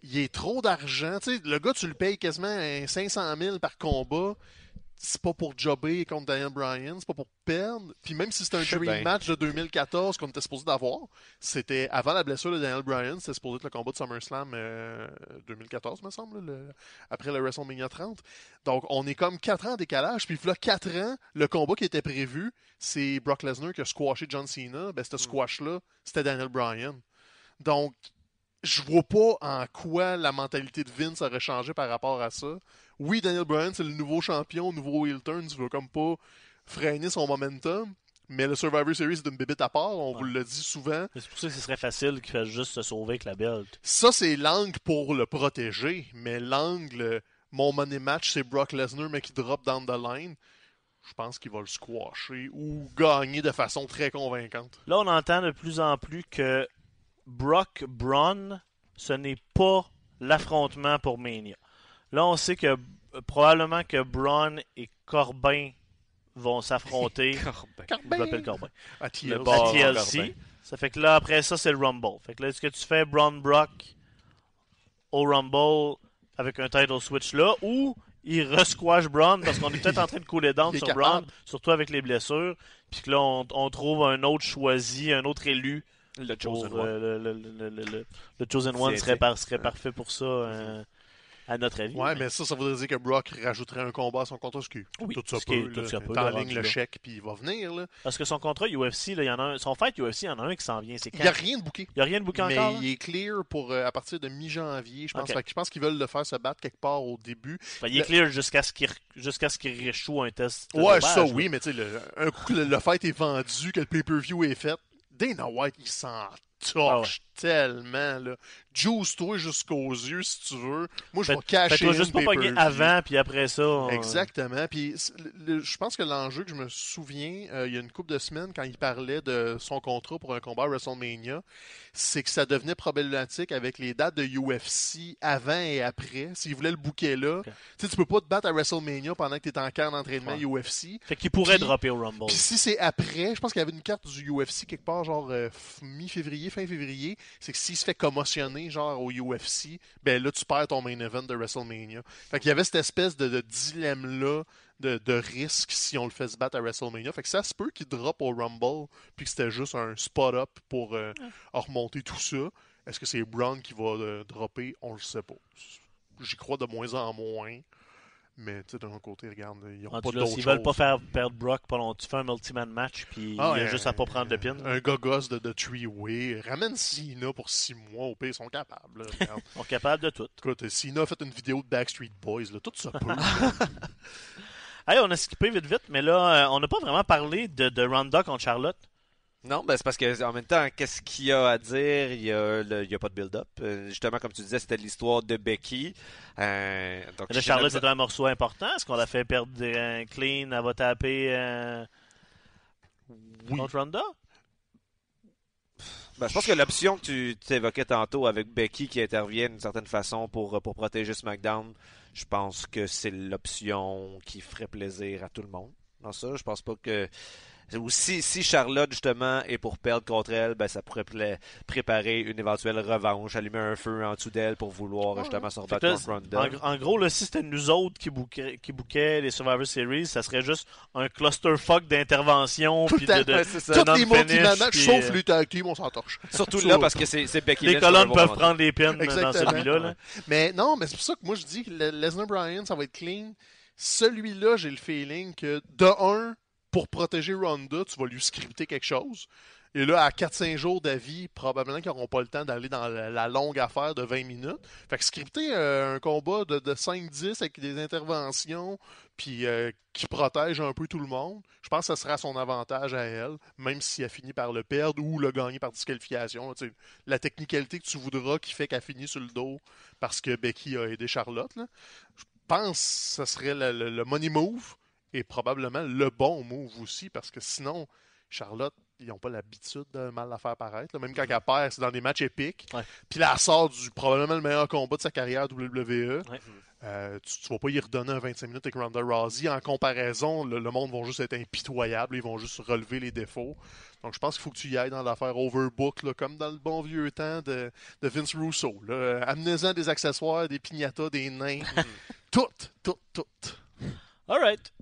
Il est trop d'argent. Tu sais, le gars, tu le payes quasiment un 500 000 par combat. C'est pas pour jobber contre Daniel Bryan, c'est pas pour perdre. Puis même si c'est un dream match de 2014 qu'on était supposé d'avoir, c'était avant la blessure de Daniel Bryan, c'était supposé être le combat de SummerSlam euh, 2014, me semble, le- après le WrestleMania 30. Donc on est comme 4 ans en décalage. Puis là, 4 ans, le combat qui était prévu, c'est Brock Lesnar qui a squashé John Cena. Ben, ce squash-là, c'était Daniel Bryan. Donc, je vois pas en quoi la mentalité de Vince aurait changé par rapport à ça. Oui, Daniel Bryan, c'est le nouveau champion, nouveau heel turn, tu veux comme pas freiner son momentum. Mais le Survivor Series c'est une bébête à part, on vous l'a dit souvent. C'est pour ça que ce serait facile qu'il fasse juste se sauver avec la belt. Ça, c'est l'angle pour le protéger. Mais l'angle, mon money match, c'est Brock Lesnar, mais qui drop down the line. je pense qu'il va le squasher ou gagner de façon très convaincante. Là, on entend de plus en plus que Brock Braun, ce n'est pas l'affrontement pour Mania. Là, on sait que euh, probablement que Braun et Corbin vont s'affronter. Corbin. Je l'appelle Corbin. À Le TLC. à bar. TLC. Corbin. Ça fait que là, après ça, c'est le Rumble. Fait que là, est-ce que tu fais Braun Brock au Rumble avec un title switch là ou il resquash Braun parce qu'on est peut-être en train de couler down sur capable. Braun, surtout avec les blessures. Puis que là, on, on trouve un autre choisi, un autre élu. Le Pour, Chosen One. euh, le, le- le- le- le- le Chosen One serait, par- serait parfait pour ça, euh, à notre avis. Ouais, mais ça, ça voudrait dire que Brock rajouterait un combat à son contrat. Ce qui, Oui, tout ça est- peut. tout ça peut, ligne le chèque, puis il va venir. Là. Parce que son contrat UFC, là, il y en a un, son fight UFC, il y en a un qui s'en vient. Il n'y a rien de booké. Il y a rien de bouquin Mais encore? là? il est clear pour euh, à partir de mi-janvier, je pense. Je pense qu'ils veulent le faire se battre quelque part au début. Fait, il est le- clear jusqu'à ce qu'il jusqu'à ce qu'il réchoue un test. Ouais, ça oui, mais tu sais, un coup que le, le fight est vendu, que le pay-per-view est fait, Dana White, il s'en torche tellement. Là. Juice-toi jusqu'aux yeux si tu veux. Moi, je vais cacher Fait-toi juste pas pogner avant, puis après ça. on- Exactement. Puis je pense que l'enjeu que je me souviens, euh, il y a une couple de semaines, quand il parlait de son contrat pour un combat à WrestleMania, c'est que ça devenait problématique avec les dates de UFC avant et après. S'il voulait le bouquet là, tu sais, tu peux pas te battre à WrestleMania pendant que tu es en camp d'entraînement Ouais. UFC. Fait qu'il pourrait Puis- dropper au Rumble. Puis si c'est après, je pense qu'il y avait une carte du UFC quelque part, genre euh, mi-février, fin février, c'est que s'il se fait commotionner, genre au UFC, ben là, tu perds ton main event de WrestleMania. Fait qu'il y avait cette espèce de, de dilemme-là de, de risque si on le fait se battre à WrestleMania. Fait que ça se peut qu'il drop au Rumble, puis que c'était juste un spot-up pour euh, remonter tout ça. Est-ce que c'est Brown qui va euh, dropper? On le sait pas. J'y crois de moins en moins. Mais tu sais, d'un côté, regarde, ils n'ont En pas tout cas, d'autre s'ils veulent pas faire perdre Brock, pendant, tu fais un multi-man match, puis Ah, il y a juste à pas prendre de pin. Un gogos de, de three-way. Ramène Cena pour six mois. Au pire, ils sont capables. là. Ils sont capables de tout. Écoute, Cena a fait une vidéo de Backstreet Boys. Là. Tout ça peut. Hey, on a skippé vite vite, mais là, euh, on n'a pas vraiment parlé de, de Ronda contre Charlotte. Non, ben c'est parce que en même temps, qu'est-ce qu'il y a à dire? Il y a, le- pas de build-up. Euh, justement, comme tu disais, c'était l'histoire de Becky. Euh, donc, j'ai Charlotte, c'est un morceau important. Est-ce qu'on l'a fait perdre un clean? Elle va taper euh, Oui. contre Ronda? Ben, je pense que l'option que tu tu évoquais tantôt avec Becky qui intervient d'une certaine façon pour, pour protéger SmackDown, je pense que c'est l'option qui ferait plaisir à tout le monde. Dans ça, je pense pas que. Ou si, si Charlotte, justement, est pour perdre contre elle, ben, ça pourrait pla- préparer une éventuelle revanche, allumer un feu en dessous d'elle pour vouloir, justement, se rebattre contre Ronda. en, en gros, là, si c'était nous autres qui bouquaient, qui bouquaient les Survivor Series, ça serait juste un clusterfuck d'interventions. Tout puis à de, de, Ouais, c'est ça. de Toutes les multi-matchs, puis, sauf euh, les tag team, on s'en torche. Surtout là, parce que c'est c'est Becky Les colonnes qui peuvent prendre des pins dans celui-là. là. Mais non, mais c'est pour ça que moi, je dis que le- Lesnar Bryan, ça va être clean. Celui-là, j'ai le feeling que, de un, pour protéger Ronda, tu vas lui scripter quelque chose. Et là, à 4-5 jours d'avis, probablement qu'ils n'auront pas le temps d'aller dans la, longue affaire de 20 minutes. Fait que scripter euh, un combat de, de 5-10 avec des interventions, puis euh, qui protège un peu tout le monde, je pense que ça sera son avantage à elle, même si elle finit par le perdre ou le gagner par disqualification. La technicalité que tu voudras qui fait qu'elle finit sur le dos parce que Becky a aidé Charlotte. Je pense que ce serait le money move et probablement le bon move aussi parce que sinon, Charlotte, ils n'ont pas l'habitude de mal la faire paraître. là. Même quand elle perd, c'est dans des matchs épiques. Ouais. Puis là, elle sort du probablement le meilleur combat de sa carrière WWE. Ouais. Euh, tu ne vas pas y redonner un 25 minutes avec Ronda Rousey. En comparaison, le, le monde va juste être impitoyable. Ils vont juste relever les défauts. Donc, je pense qu'il faut que tu y ailles dans l'affaire overbook, là, comme dans le bon vieux temps de, de Vince Russo. Euh, Amenez-en des accessoires, des pignatas, des nains. tout, tout, tout. Alright.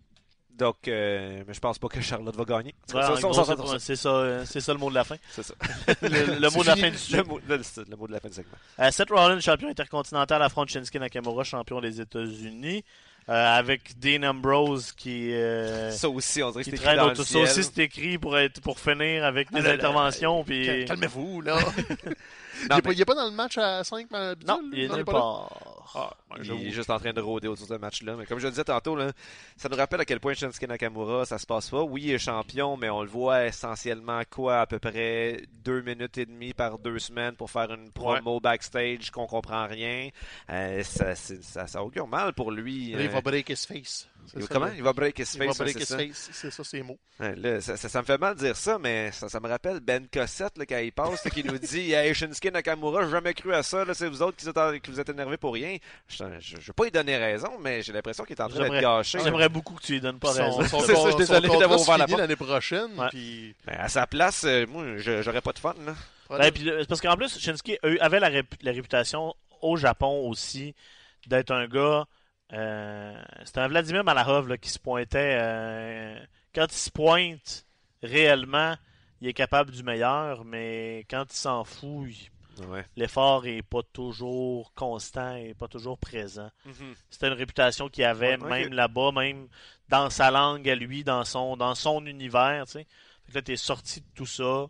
Donc, euh, mais je pense pas que Charlotte va gagner. Ouais, c'est ça. c'est ça, euh, ça le mot de la fin. C'est ça. Le, mot de la fin du. Le mot, le- mot de la fin du segment. Euh, Seth Rollins, champion intercontinental, affronte Shinsuke Nakamura, champion des États-Unis. euh, avec Dean Ambrose qui, euh, Ça aussi, on dirait que qui c'est écrit traîne dans le. Ça aussi, c'est écrit pour, être, pour finir avec des Ah, là, interventions. puis... Cal- Calmez-vous, là. il n'est pas, il est pas dans le match à 5 habituel? Non, il est pas là? Ah, Il est juste en train de rôder autour de ce match-là. Mais comme je le disais tantôt, là, ça nous rappelle à quel point Shinsuke Nakamura, ça se passe pas. Oui, il est champion, mais on le voit essentiellement quoi, à peu près deux minutes et demie par deux semaines pour faire une promo backstage qu'on comprend rien. Euh, ça, ça, ça augure mal pour lui. Là, il Euh, va break his face. Il comment? Il va break his Il va face, ouais, break c'est his ça. face, c'est ça, c'est mots. Ouais, là, ça, ça- ça me fait mal de dire ça, mais ça, ça me rappelle Ben Cossette là, quand il passe, qui nous dit Hey, Shinsuke Nakamura, j'ai jamais cru à ça, c'est vous autres qui vous êtes, qui vous êtes énervés pour rien. Je ne vais pas lui donner raison, mais j'ai l'impression qu'il est en train d'être gâché. j'aimerais beaucoup que tu lui donnes pas raison. Son, son, C'est ça, je suis désolé d'avoir ouvert la porte. l'année prochaine, Ouais. puis... Ben, à sa place, euh, moi, j'aurais pas de fun. Là. Ben, puis, euh, parce qu'en plus, Shinsuke avait la, rép- la réputation au Japon aussi d'être un gars. euh, C'était un Vladimir Malahov là, qui se pointait. euh, quand il se pointe réellement, il est capable du meilleur, mais quand il s'en fout, il- Ouais. l'effort est pas toujours constant et pas toujours présent. Mhm. C'était une réputation qu'il avait Ouais, même là-bas, même dans sa langue à lui, dans son, dans son univers. Tu sais. Fait que là, t'es sorti de tout ça.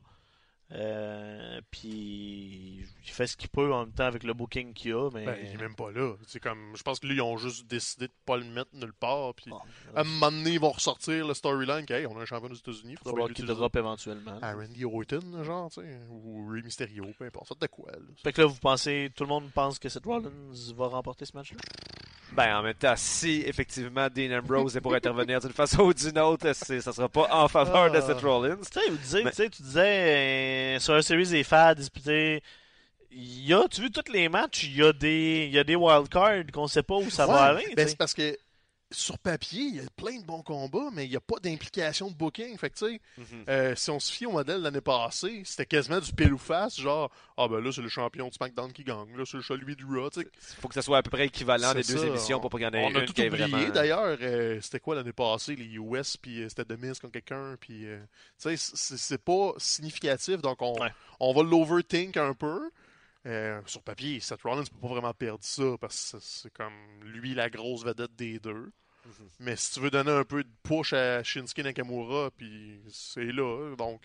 Euh, puis il fait ce qu'il peut en même temps avec le booking qu'il a. Mais... Ben, il est même pas là. C'est comme, je pense que lui, ils ont juste décidé de pas le mettre nulle part. Puis Bon, à un moment donné, ils vont ressortir le storyline. Hey, on a un champion des États-Unis. il va qu'il drop éventuellement. À Randy Orton, genre, tu sais, ou Rey Mysterio, peu importe. Faites de quoi, là. Fait que là, vous pensez, tout le monde pense que Seth Rollins va remporter ce match-là? Ben, en même temps, si effectivement Dean Ambrose est pour intervenir d'une façon ou d'une autre, c'est- ça sera pas en faveur de Ah. Seth Rollins. Tu sais, vous disiez- Mais- tu sais, tu disais euh, sur la série des fans disputés. Il y a, tu veux tous les matchs, il y a des, il y a des wildcards qu'on sait pas où ça va aller. ben, c'est parce que sur papier, il y a plein de bons combats, mais il n'y a pas d'implication de booking. Fait que, Mhm. euh, si on se fie au modèle de l'année passée, c'était quasiment du pile ou face, genre, ah ben là, c'est le champion de SmackDown qui gagne, là, c'est celui du Raw, sais. faut que ça soit à peu près équivalent des deux émissions on- pour pas qu'il y en ait On a tout oublié vraiment... d'ailleurs. euh, c'était quoi l'année passée, les US, puis euh, c'était Demise contre quelqu'un, puis euh, tu sais, c'est pas significatif, donc on, Ouais. on va l'overthink un peu. Euh, sur papier, Seth Rollins peut pas vraiment perdre ça parce que c'est comme lui la grosse vedette des deux. Mhm. Mais si tu veux donner un peu de push à Shinsuke Nakamura, puis c'est là. Donc,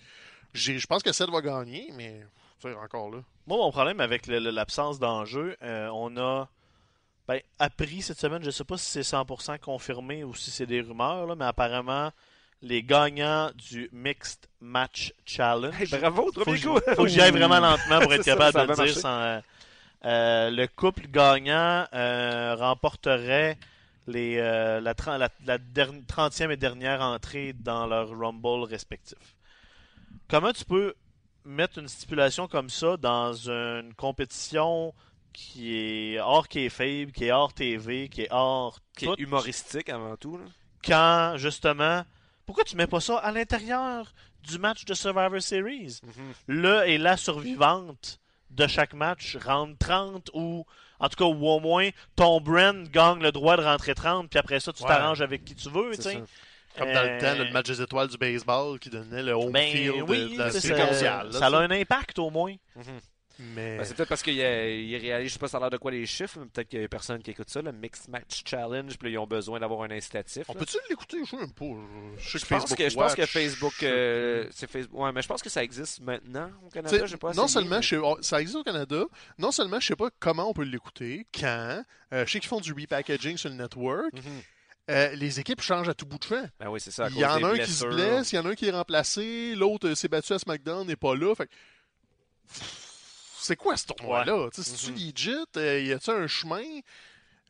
j'ai- je pense que Seth va gagner, mais encore là. Moi, mon problème avec l'absence d'enjeu, euh, on a ben, appris cette semaine, je sais pas si c'est 100% confirmé ou si c'est des rumeurs, là, mais apparemment, les gagnants du Mixed Match Challenge. Hey, bravo, je- coup! faut que j'y aille vraiment lentement pour être ça, capable ça de le dire sans. euh, euh, le couple gagnant euh, remporterait les, euh, la, la, la derni- 30e et dernière entrée dans leur Rumble respectif. Comment tu peux mettre une stipulation comme ça dans une compétition qui est hors kayfabe, qui est hors TV, qui est hors Qui tout, est humoristique avant tout. Là. quand justement pourquoi tu mets pas ça à l'intérieur du match de Survivor Series? Mhm. le et la survivante de chaque match rentre 30 ou en tout cas ou au moins ton brand gagne le droit de rentrer 30 puis après ça tu Ouais. t'arranges avec qui tu veux tu sais. Comme dans le Euh, temps, le match des étoiles du baseball qui donnait le home ben field de- oui de la ça, mondiale. là, ça a un impact au moins Mhm. sais. Mais Ben, c'est peut-être parce qu'ils il réalisent, je sais pas ça a l'air de quoi les chiffres, mais peut-être qu'il y a personne qui écoute ça, le Mixed Match Challenge, puis ils ont besoin d'avoir un incitatif. on peut-tu l'écouter? Je sais même pas. Je, Je pense que, je pense que Watch, Facebook, euh, plus. c'est Facebook. Ouais, mais je pense que ça existe maintenant au Canada. j'ai pas non seulement mais- je sais- ça existe au Canada, non seulement je sais pas comment on peut l'écouter, quand, euh, je sais qu'ils font du repackaging sur le network, Mhm. euh, les équipes changent à tout bout de champ. Ben oui, c'est ça. Il y en a un qui se blesse, il y en a un qui est remplacé, l'autre euh, s'est battu à SmackDown, n'est pas là. Fait C'est quoi ce tournoi-là? Tu sais, C'est-tu Mhm. legit? Euh, y a-tu un chemin?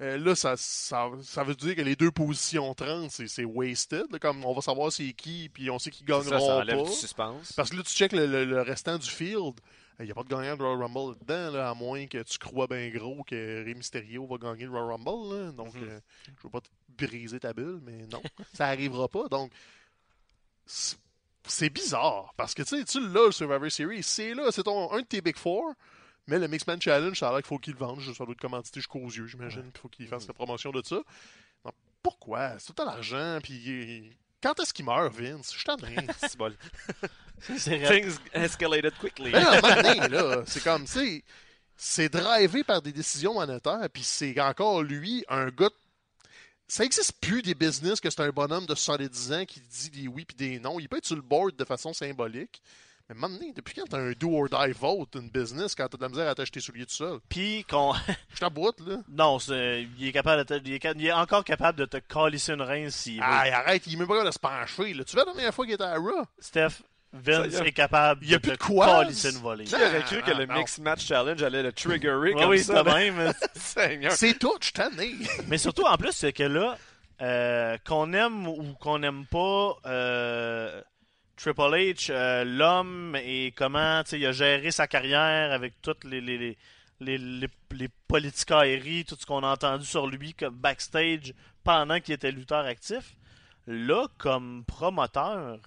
Euh, là, ça, ça, ça veut dire que les deux positions 30, c'est wasted. là, comme on va savoir c'est qui, puis on sait qui C'est ça, ça gagneront enlève pas. du suspense. Parce que là, tu checkes le, le- le restant du field. Il n'y a pas de gagnant de Royal Rumble dedans, là, à moins que tu crois bien gros que Rey Mysterio va gagner le Royal Rumble. là. Donc, Mhm. euh, je veux pas te briser ta bulle, mais non, ça arrivera pas. Donc, c'est- bizarre. Parce que tu sais, tu l'as, le Survivor Series. C'est là, c'est ton, un de tes Big Four. Mais le Mixed Man Challenge, ça a l'air qu'il faut qu'il le vende. Ça doit être commandité jusqu'aux yeux, j'imagine. Il faut qu'il fasse la promotion de ça. Donc, pourquoi? C'est tout temps l'argent. Puis, quand est-ce qu'il meurt, Vince? Je tanné. C'est bon. Things escalated quickly. Mais à là, c'est comme, tu sais, c'est drivé par des décisions monétaires, puis c'est encore lui, un gars. de- Ça existe plus des business que c'est un bonhomme de 70 ans qui dit des oui puis des non. Il peut être sur le board de façon symbolique. Mais donné, depuis quand t'as un do or die vote, une business, quand t'as de la misère à t'acheter souliers tout seul? puis qu'on Je t'aboute, là. non c'est- il est capable de te- il, est, ca- il est encore capable de te calisser une reine s'il veut Ah, arrête, il est même pas capable de se pencher, là. Tu vois la dernière fois qu'il était à Raw? Steph Vince Ça est. capable Il y a de plus de quoi? une volée Qui aurait cru que Ah, le non. Mixed Match Challenge allait le triggerer Ouais, comme oui ça? c'est même. C'est tout, je suis tanné. Mais surtout, en plus, c'est que là, euh, qu'on aime ou qu'on n'aime pas euh, Triple H, euh, l'homme et comment il a géré sa carrière avec toutes les, les, les, les, les, les politicailleries, tout ce qu'on a entendu sur lui comme backstage pendant qu'il était lutteur actif. Là, comme promoteur,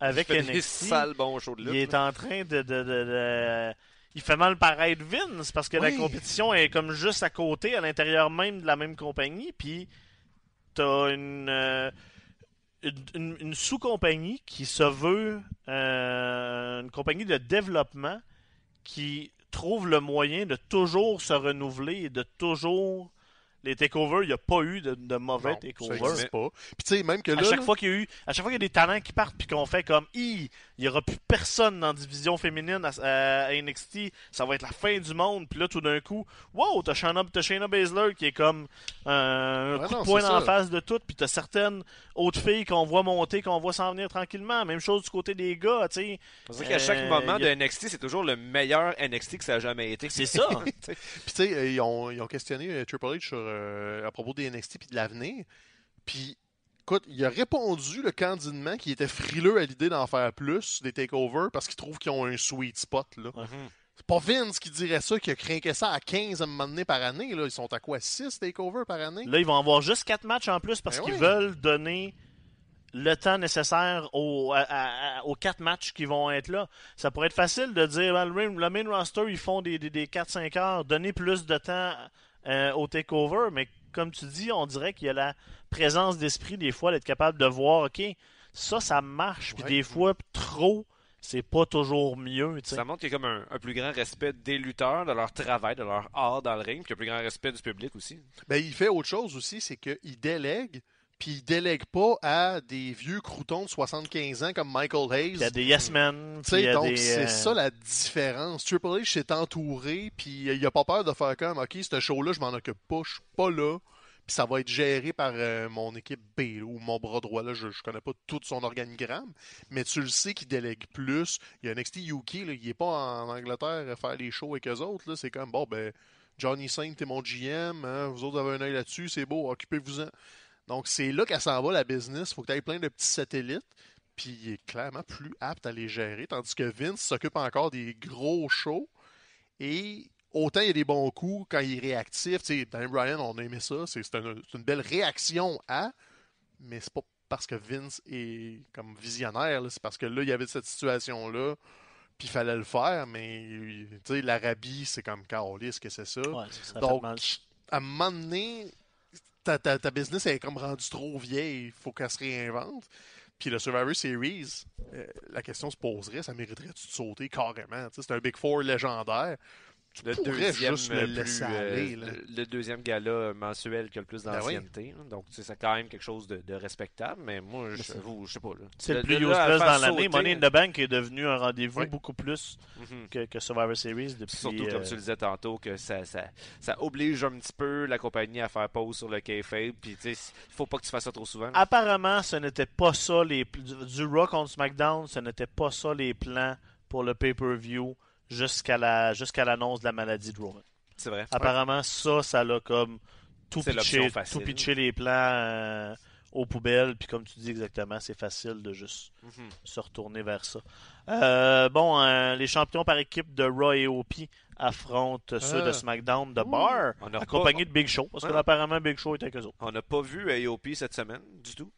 avec il NXT, sales shows de lutte. il est en train de, de, de- de- Il fait mal paraître Vince parce que la compétition est comme juste à côté, à l'intérieur même de la même compagnie. Puis t'as une, euh, une sous-compagnie qui se veut euh, une compagnie de développement qui trouve le moyen de toujours se renouveler et de toujours. Les takeovers, il n'y a pas eu de, de mauvais Non, takeovers. existe pas. Puis tu sais, même que À chaque là, fois qu'il y a eu, à chaque fois qu'il y a des talents qui partent puis qu'on fait comme, il y aura plus personne dans la division féminine à, à- à NXT, ça va être la fin du monde. Puis là, tout d'un coup, wow, t'as Shayna, t'as Shayna Baszler qui est comme euh, un Ouais, coup non, de poing c'est en face de tout. Puis t'as certaines autres filles qu'on voit monter, qu'on voit s'en venir tranquillement. Même chose du côté des gars, tu sais. Dirait qu'à chaque Euh, moment a- de NXT, c'est toujours le meilleur NXT que ça a jamais été. C'est ça. Puis tu sais, euh, ils ont, ils ont questionné Triple H sur, euh, à propos des NXT puis de l'avenir. Puis, écoute, il a répondu le candidement qu'il était frileux à l'idée d'en faire plus des takeovers parce qu'il trouve qu'ils ont un sweet spot. là. Mhm. C'est pas Vince qui dirait ça, qui a craqué ça à 15 à un moment donné par année. Là. Ils sont à quoi 6 takeovers par année? Là, ils vont avoir juste quatre matchs en plus parce Ben qu'ils veulent donner le temps nécessaire aux, à- à- aux quatre matchs qui vont être là. Ça pourrait être facile de dire, ben, le, main, le main roster, ils font des, des, des 4-5 heures, donner plus de temps euh, au takeover, mais comme tu dis, on dirait qu'il y a la présence d'esprit des fois d'être capable de voir, OK, ça, ça marche, puis Ouais. des fois, trop, c'est pas toujours mieux. Ça montre qu'il y a comme un, un plus grand respect des lutteurs, de leur travail, de leur art dans le ring, puis un plus grand respect du public aussi. Ben, il fait autre chose aussi, c'est qu'il délègue, puis il délègue pas à des vieux croutons de 75 ans comme Michael Hayes. Il y a des yes men, donc des, c'est euh, ça la différence. Triple H s'est entouré, puis il a pas peur de faire comme, ok, ce show-là, je m'en occupe pas, je suis pas là, puis ça va être géré par euh, mon équipe B ou mon bras droit. Là, je, je connais pas tout son organigramme, mais tu le sais qu'il délègue plus. Il y a NXT UK, là, il est pas en Angleterre à faire les shows avec eux autres. C'est comme, bon, ben, Johnny Saint, t'es mon GM, hein, vous autres avez un œil là-dessus, c'est beau, occupez-vous-en. Donc c'est là qu'elle s'en va, la business. faut que tu aies plein de petits satellites puis il est clairement plus apte à les gérer, tandis que Vince s'occupe encore des gros shows. Et autant il y a des bons coups quand il est réactif. Tu sais, Daniel Bryan, on a aimé ça. C'est une, belle réaction à, mais c'est pas parce que Vince est comme visionnaire. C'est parce que là, il y avait cette situation-là, puis il fallait le faire. Mais l'Arabie, c'est comme Carolis que c'est ça. ouais, ça, Donc, à un moment donné, ta, ta, business est comme rendue trop vieille, il faut qu'elle se réinvente. Puis le Survivor Series, euh, la question se poserait, ça mériterait-tu de sauter carrément? C'est un Big Four légendaire. Tu Le deuxième, juste le euh, laisser plus, euh, aller. le, le deuxième gala mensuel qui a le plus Ben oui. d'ancienneté. hein. Donc, c'est quand même quelque chose de, de respectable. Mais moi, je, j'avoue, je sais pas. là. C'est le plus useless dans l'année. Money in the Bank est devenu un rendez-vous Oui. beaucoup plus Mhm. que, que Survivor Series depuis. Surtout, comme euh, tu le disais tantôt, que ça, ça, ça oblige un petit peu la compagnie à faire pause sur le kayfabe. Puis, tu sais, il faut pas que tu fasses ça trop souvent. Apparemment, ce n'était pas ça les du, du Raw contre SmackDown, ce n'était pas ça les plans pour le pay-per-view jusqu'à la jusqu'à l'annonce de la maladie de Roman. C'est vrai. Apparemment, ça, ça l'a comme tout pitché, tout pitché les plans euh, aux poubelles. Puis comme tu dis exactement, c'est facile de juste Mhm. se retourner vers ça. Euh, bon, euh, les champions par équipe de Raw et OP affrontent ceux de Ah. SmackDown de Ouh. Bar, accompagnés pas, de Big Show, parce que Ouais. apparemment Big Show était avec eux autres. on n'a pas vu AOP cette semaine du tout.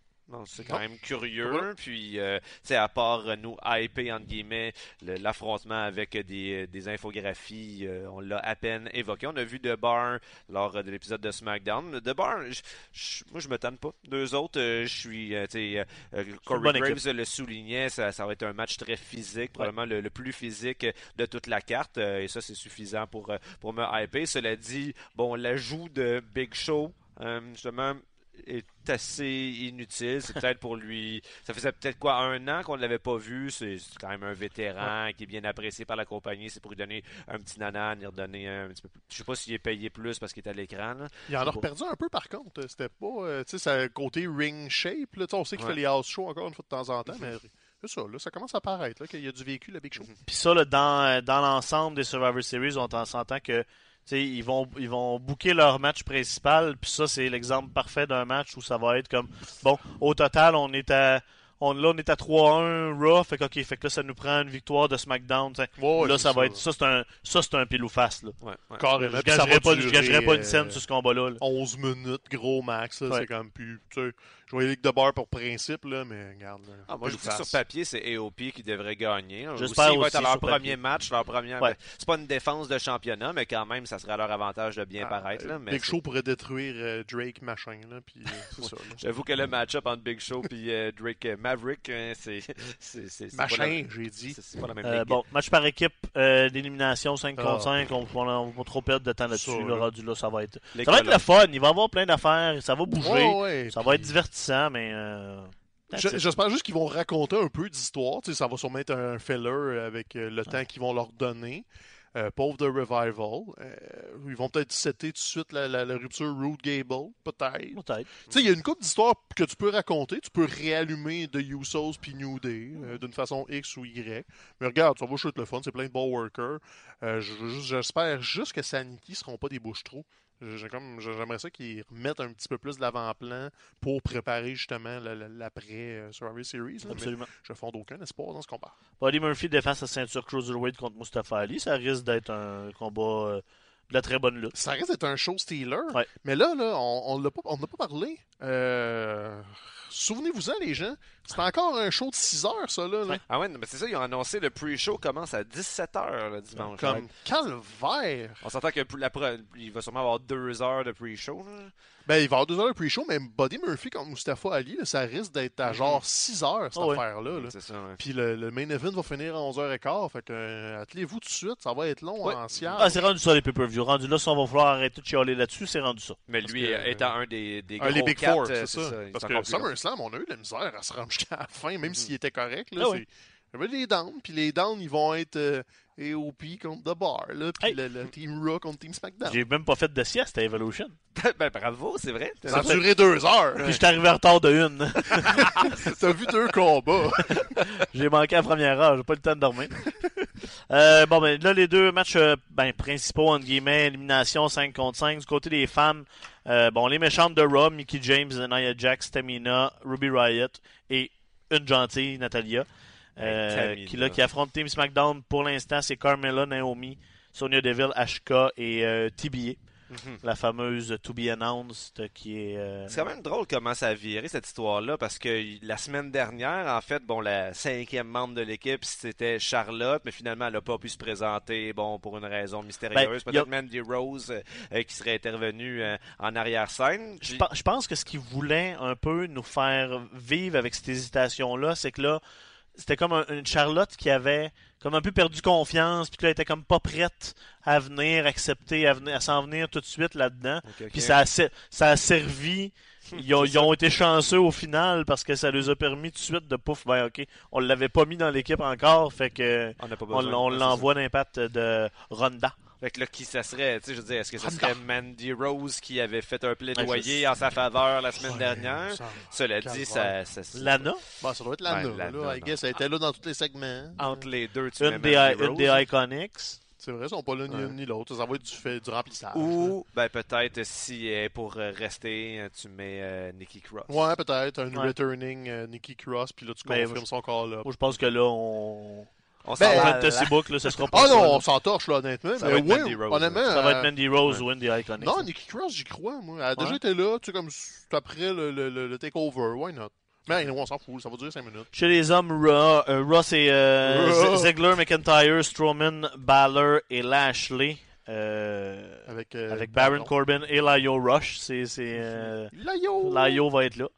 C'est quand même curieux. Puis, euh, tu sais, à part euh, nous hyper, entre guillemets, le- l'affrontement avec des, des infographies, euh, on l'a à peine évoqué. On a vu De Bar lors euh, de l'épisode de SmackDown. De Bar, moi, je me tanne pas. Deux autres, euh, je suis, euh, tu euh, euh, Corey Graves équipe. le soulignait, ça, ça va être un match très physique, probablement le, le plus physique de toute la carte. euh, et ça, c'est suffisant pour, euh, pour me hyper. Cela dit, bon, l'ajout de Big Show, euh, justement, est assez inutile. C'est peut-être pour lui. Ça faisait peut-être quoi un an qu'on ne l'avait pas vu. C'est quand même un vétéran qui est bien apprécié par la compagnie. C'est pour lui donner un petit nanan, lui redonner un petit peu plus. Je sais pas s'il est payé plus parce qu'il est à l'écran. là. Il en a perdu un peu par contre. C'était pas. euh, tu sais, c'est côté ring shape. Là, on sait qu'il Ouais. fait les house shows encore une fois de temps en temps, mais c'est ça, là, ça commence à paraître qu'il y a du vécu, le Big Show. Puis ça, là, dans, dans l'ensemble des Survivor Series, on t'en- s'entend que sais, ils vont ils vont booker leur match principal, puis ça c'est l'exemple parfait d'un match où ça va être comme bon, au total on est à on, là, on est à 3-1 Raw, fait que, ok, fait que là, ça nous prend une victoire de SmackDown. t'sais. Là, ça va être. Ça, c'est un, ça, c'est un pile ou face. Là. Ouais, ouais. Carrément. Je Puis ça va gagerais pas, je pas une euh, scène sur ce combat-là. là. 11 minutes, gros max. là, Ouais. C'est comme plus. Je voyais Ligue de bar pour principe, là, mais regarde. là, Ah, moi, je dis que sur papier, c'est AOP qui devrait gagner. J'espère Aussi, être à aussi leur premier papier. match, leur première. Ouais. C'est pas une défense de championnat, mais quand même, ça serait à leur avantage de bien Ah, paraître. Là, mais Big Show pourrait détruire euh, Drake, machin, là, puis euh, là. J'avoue que le match-up entre Big Show et euh, Drake euh, Maverick, hein, c'est. Machin, j'ai dit. C'est pas la même Euh, ligue. bon, match par équipe euh, d'élimination 5 contre Ah. 5. On on va pas trop perdre de temps là-dessus. Ça, Le rendu là, ça va être. Les Ça va être le fun. Il va y avoir plein d'affaires. Ça va bouger. Ça va être divertissant, mais. euh. J'espère juste qu'ils vont raconter un peu d'histoire. Ça va sûrement être un filler avec euh, le temps qu'ils vont leur donner. Euh, pauvre de Revival. Euh, ils vont peut-être setter tout de suite la, la- la rupture Rude Gable, peut-être. Peut-être. Tu sais, il y a une couple d'histoires que tu peux raconter. Tu peux réallumer The Usos puis New Day euh, d'une façon X ou Y. Mais regarde, ça va être le fun. C'est plein de ball workers. Je- je- J'espère juste que Sanity ne seront pas des bouches-trous. J'ai comme- J'aimerais ça qu'ils remettent un petit peu plus de l'avant-plan pour préparer justement la- la- l'après euh, Survivor Series. là. Mais Absolument. je fonde aucun espoir dans ce combat. Buddy Murphy défend sa ceinture Cruiserweight contre Mustafa Ali. Ça risque d'être un combat euh, de la très bonne lutte. Ça risque d'être un show stealer. Ouais. Mais là, là on pas- on n'a pas parlé. Euh, Souvenez-vous-en, les gens. C'est encore un show de 6 heures, ça, là. là. Ouais. Ah ouais, mais c'est ça, ils ont annoncé le pre-show commence à 17h le dimanche. Comme calvaire. On s'entend que la il va sûrement avoir deux heures de pre-show. là. Ben, il va y avoir deux heures de pre-show, mais Buddy Murphy contre Mustafa Ali, là, ça risque d'être à genre 6 heures, cette Ah ouais. affaire-là. là. C'est ça, ouais. Puis le, le main event va finir à 11h15. Fait que, euh, attelez-vous tout de suite, ça va être long Ouais. en siège. Ah, c'est rendu ça les pay-per-view. Rendu là, si on va vouloir arrêter de chialer là-dessus, c'est rendu ça. Mais lui, que- euh, étant un des, des gros les Big quatre, Four, euh, c'est ça. il Parce que. SummerSlam, on a eu de la misère à se rendre jusqu'à la fin, même s'il était correct. Là, Ah oui. Il y avait des downs, puis les downs, ils vont être euh, AOP contre The Bar, là, puis Hey. le, le Team Raw contre Team SmackDown. J'ai même pas fait de sieste à Evolution. ben bravo, c'est vrai. Ça a duré deux heures. Puis j'étais arrivé en retard de une. T'as vu deux combats. J'ai manqué la première heure, j'ai pas eu le temps de dormir. Euh, bon, ben là, les deux matchs euh, ben, principaux, entre guillemets, élimination 5 contre 5. Du côté des femmes, euh, bon, les méchantes de Raw, Mickey James, Nia Jax, Tamina, Ruby Riot et une gentille, Natalia, qui, là, qui affronte Team SmackDown. Pour l'instant, c'est Carmella, Naomi, Sonia Deville, Ashka et euh, Mhm. La fameuse To Be Announced qui est... euh, C'est quand même drôle comment ça a viré cette histoire-là parce que la semaine dernière, en fait, bon, la cinquième membre de l'équipe, c'était Charlotte, mais finalement, elle n'a pas pu se présenter, bon, pour une raison mystérieuse. Ben, y a- Peut-être Mandy Rose euh, qui serait intervenue euh, en arrière-scène. Je, je pense que ce qu'il voulait un peu nous faire vivre avec cette hésitation-là, c'est que là, c'était comme un- une Charlotte qui avait comme un peu perdu confiance, puis qu'elle était comme pas prête à venir, accepter, à, venir, à s'en venir tout de suite là-dedans. Puis ça a, se- ça a servi. Ils ont, C'est ils ont été chanceux au final parce que ça leur a permis tout de suite de pouf, ben ok, on l'avait pas mis dans l'équipe encore, fait que On on, l'envoie d'impact de Ronda. Fait que là, qui ça serait, tu sais, je veux dire, est-ce que ça serait Mandy Rose qui avait fait un plaidoyer en sa faveur la semaine Ouais, dernière? ça- Cela dit, ça, ça, ça- Lana, Bon, ça doit être Lana, Ouais, Lana, là. I guess, elle était là dans tous les segments. entre les deux, tu une mets des, une des Iconics. C'est vrai, ils sont pas là ni Ouais. l'un ni l'autre. Ça va être du, fait, du remplissage. Ou, ben peut-être si pour euh, rester, euh, tu mets euh, Nikki Cross. Ouais, peut-être. Un Ouais. returning euh, Nikki Cross, puis là, tu Ben, confirmes son corps là. Moi, je pense que là, on. On Ben, s'en va Fantasy là. Book, là, ce sera pas Ah non, on s'entorche, là, honnêtement. Ça mais va être Mandy Rose, honnêtement. Ça va être euh, Mandy Rose ouais. ou des Iconics. Non, Nikki Cross, j'y crois, moi. Elle a déjà été là, tu sais, comme après le, le, le, le takeover. Why not? Mais on s'en fout, ça va durer 5 minutes. Chez les hommes, Raw, euh, Raw, c'est euh, Ziggler, McIntyre, Strowman, Balor et Lashley. euh, Avec, euh, avec Baron Corbin et Lio Rush. C'est, euh, va être là.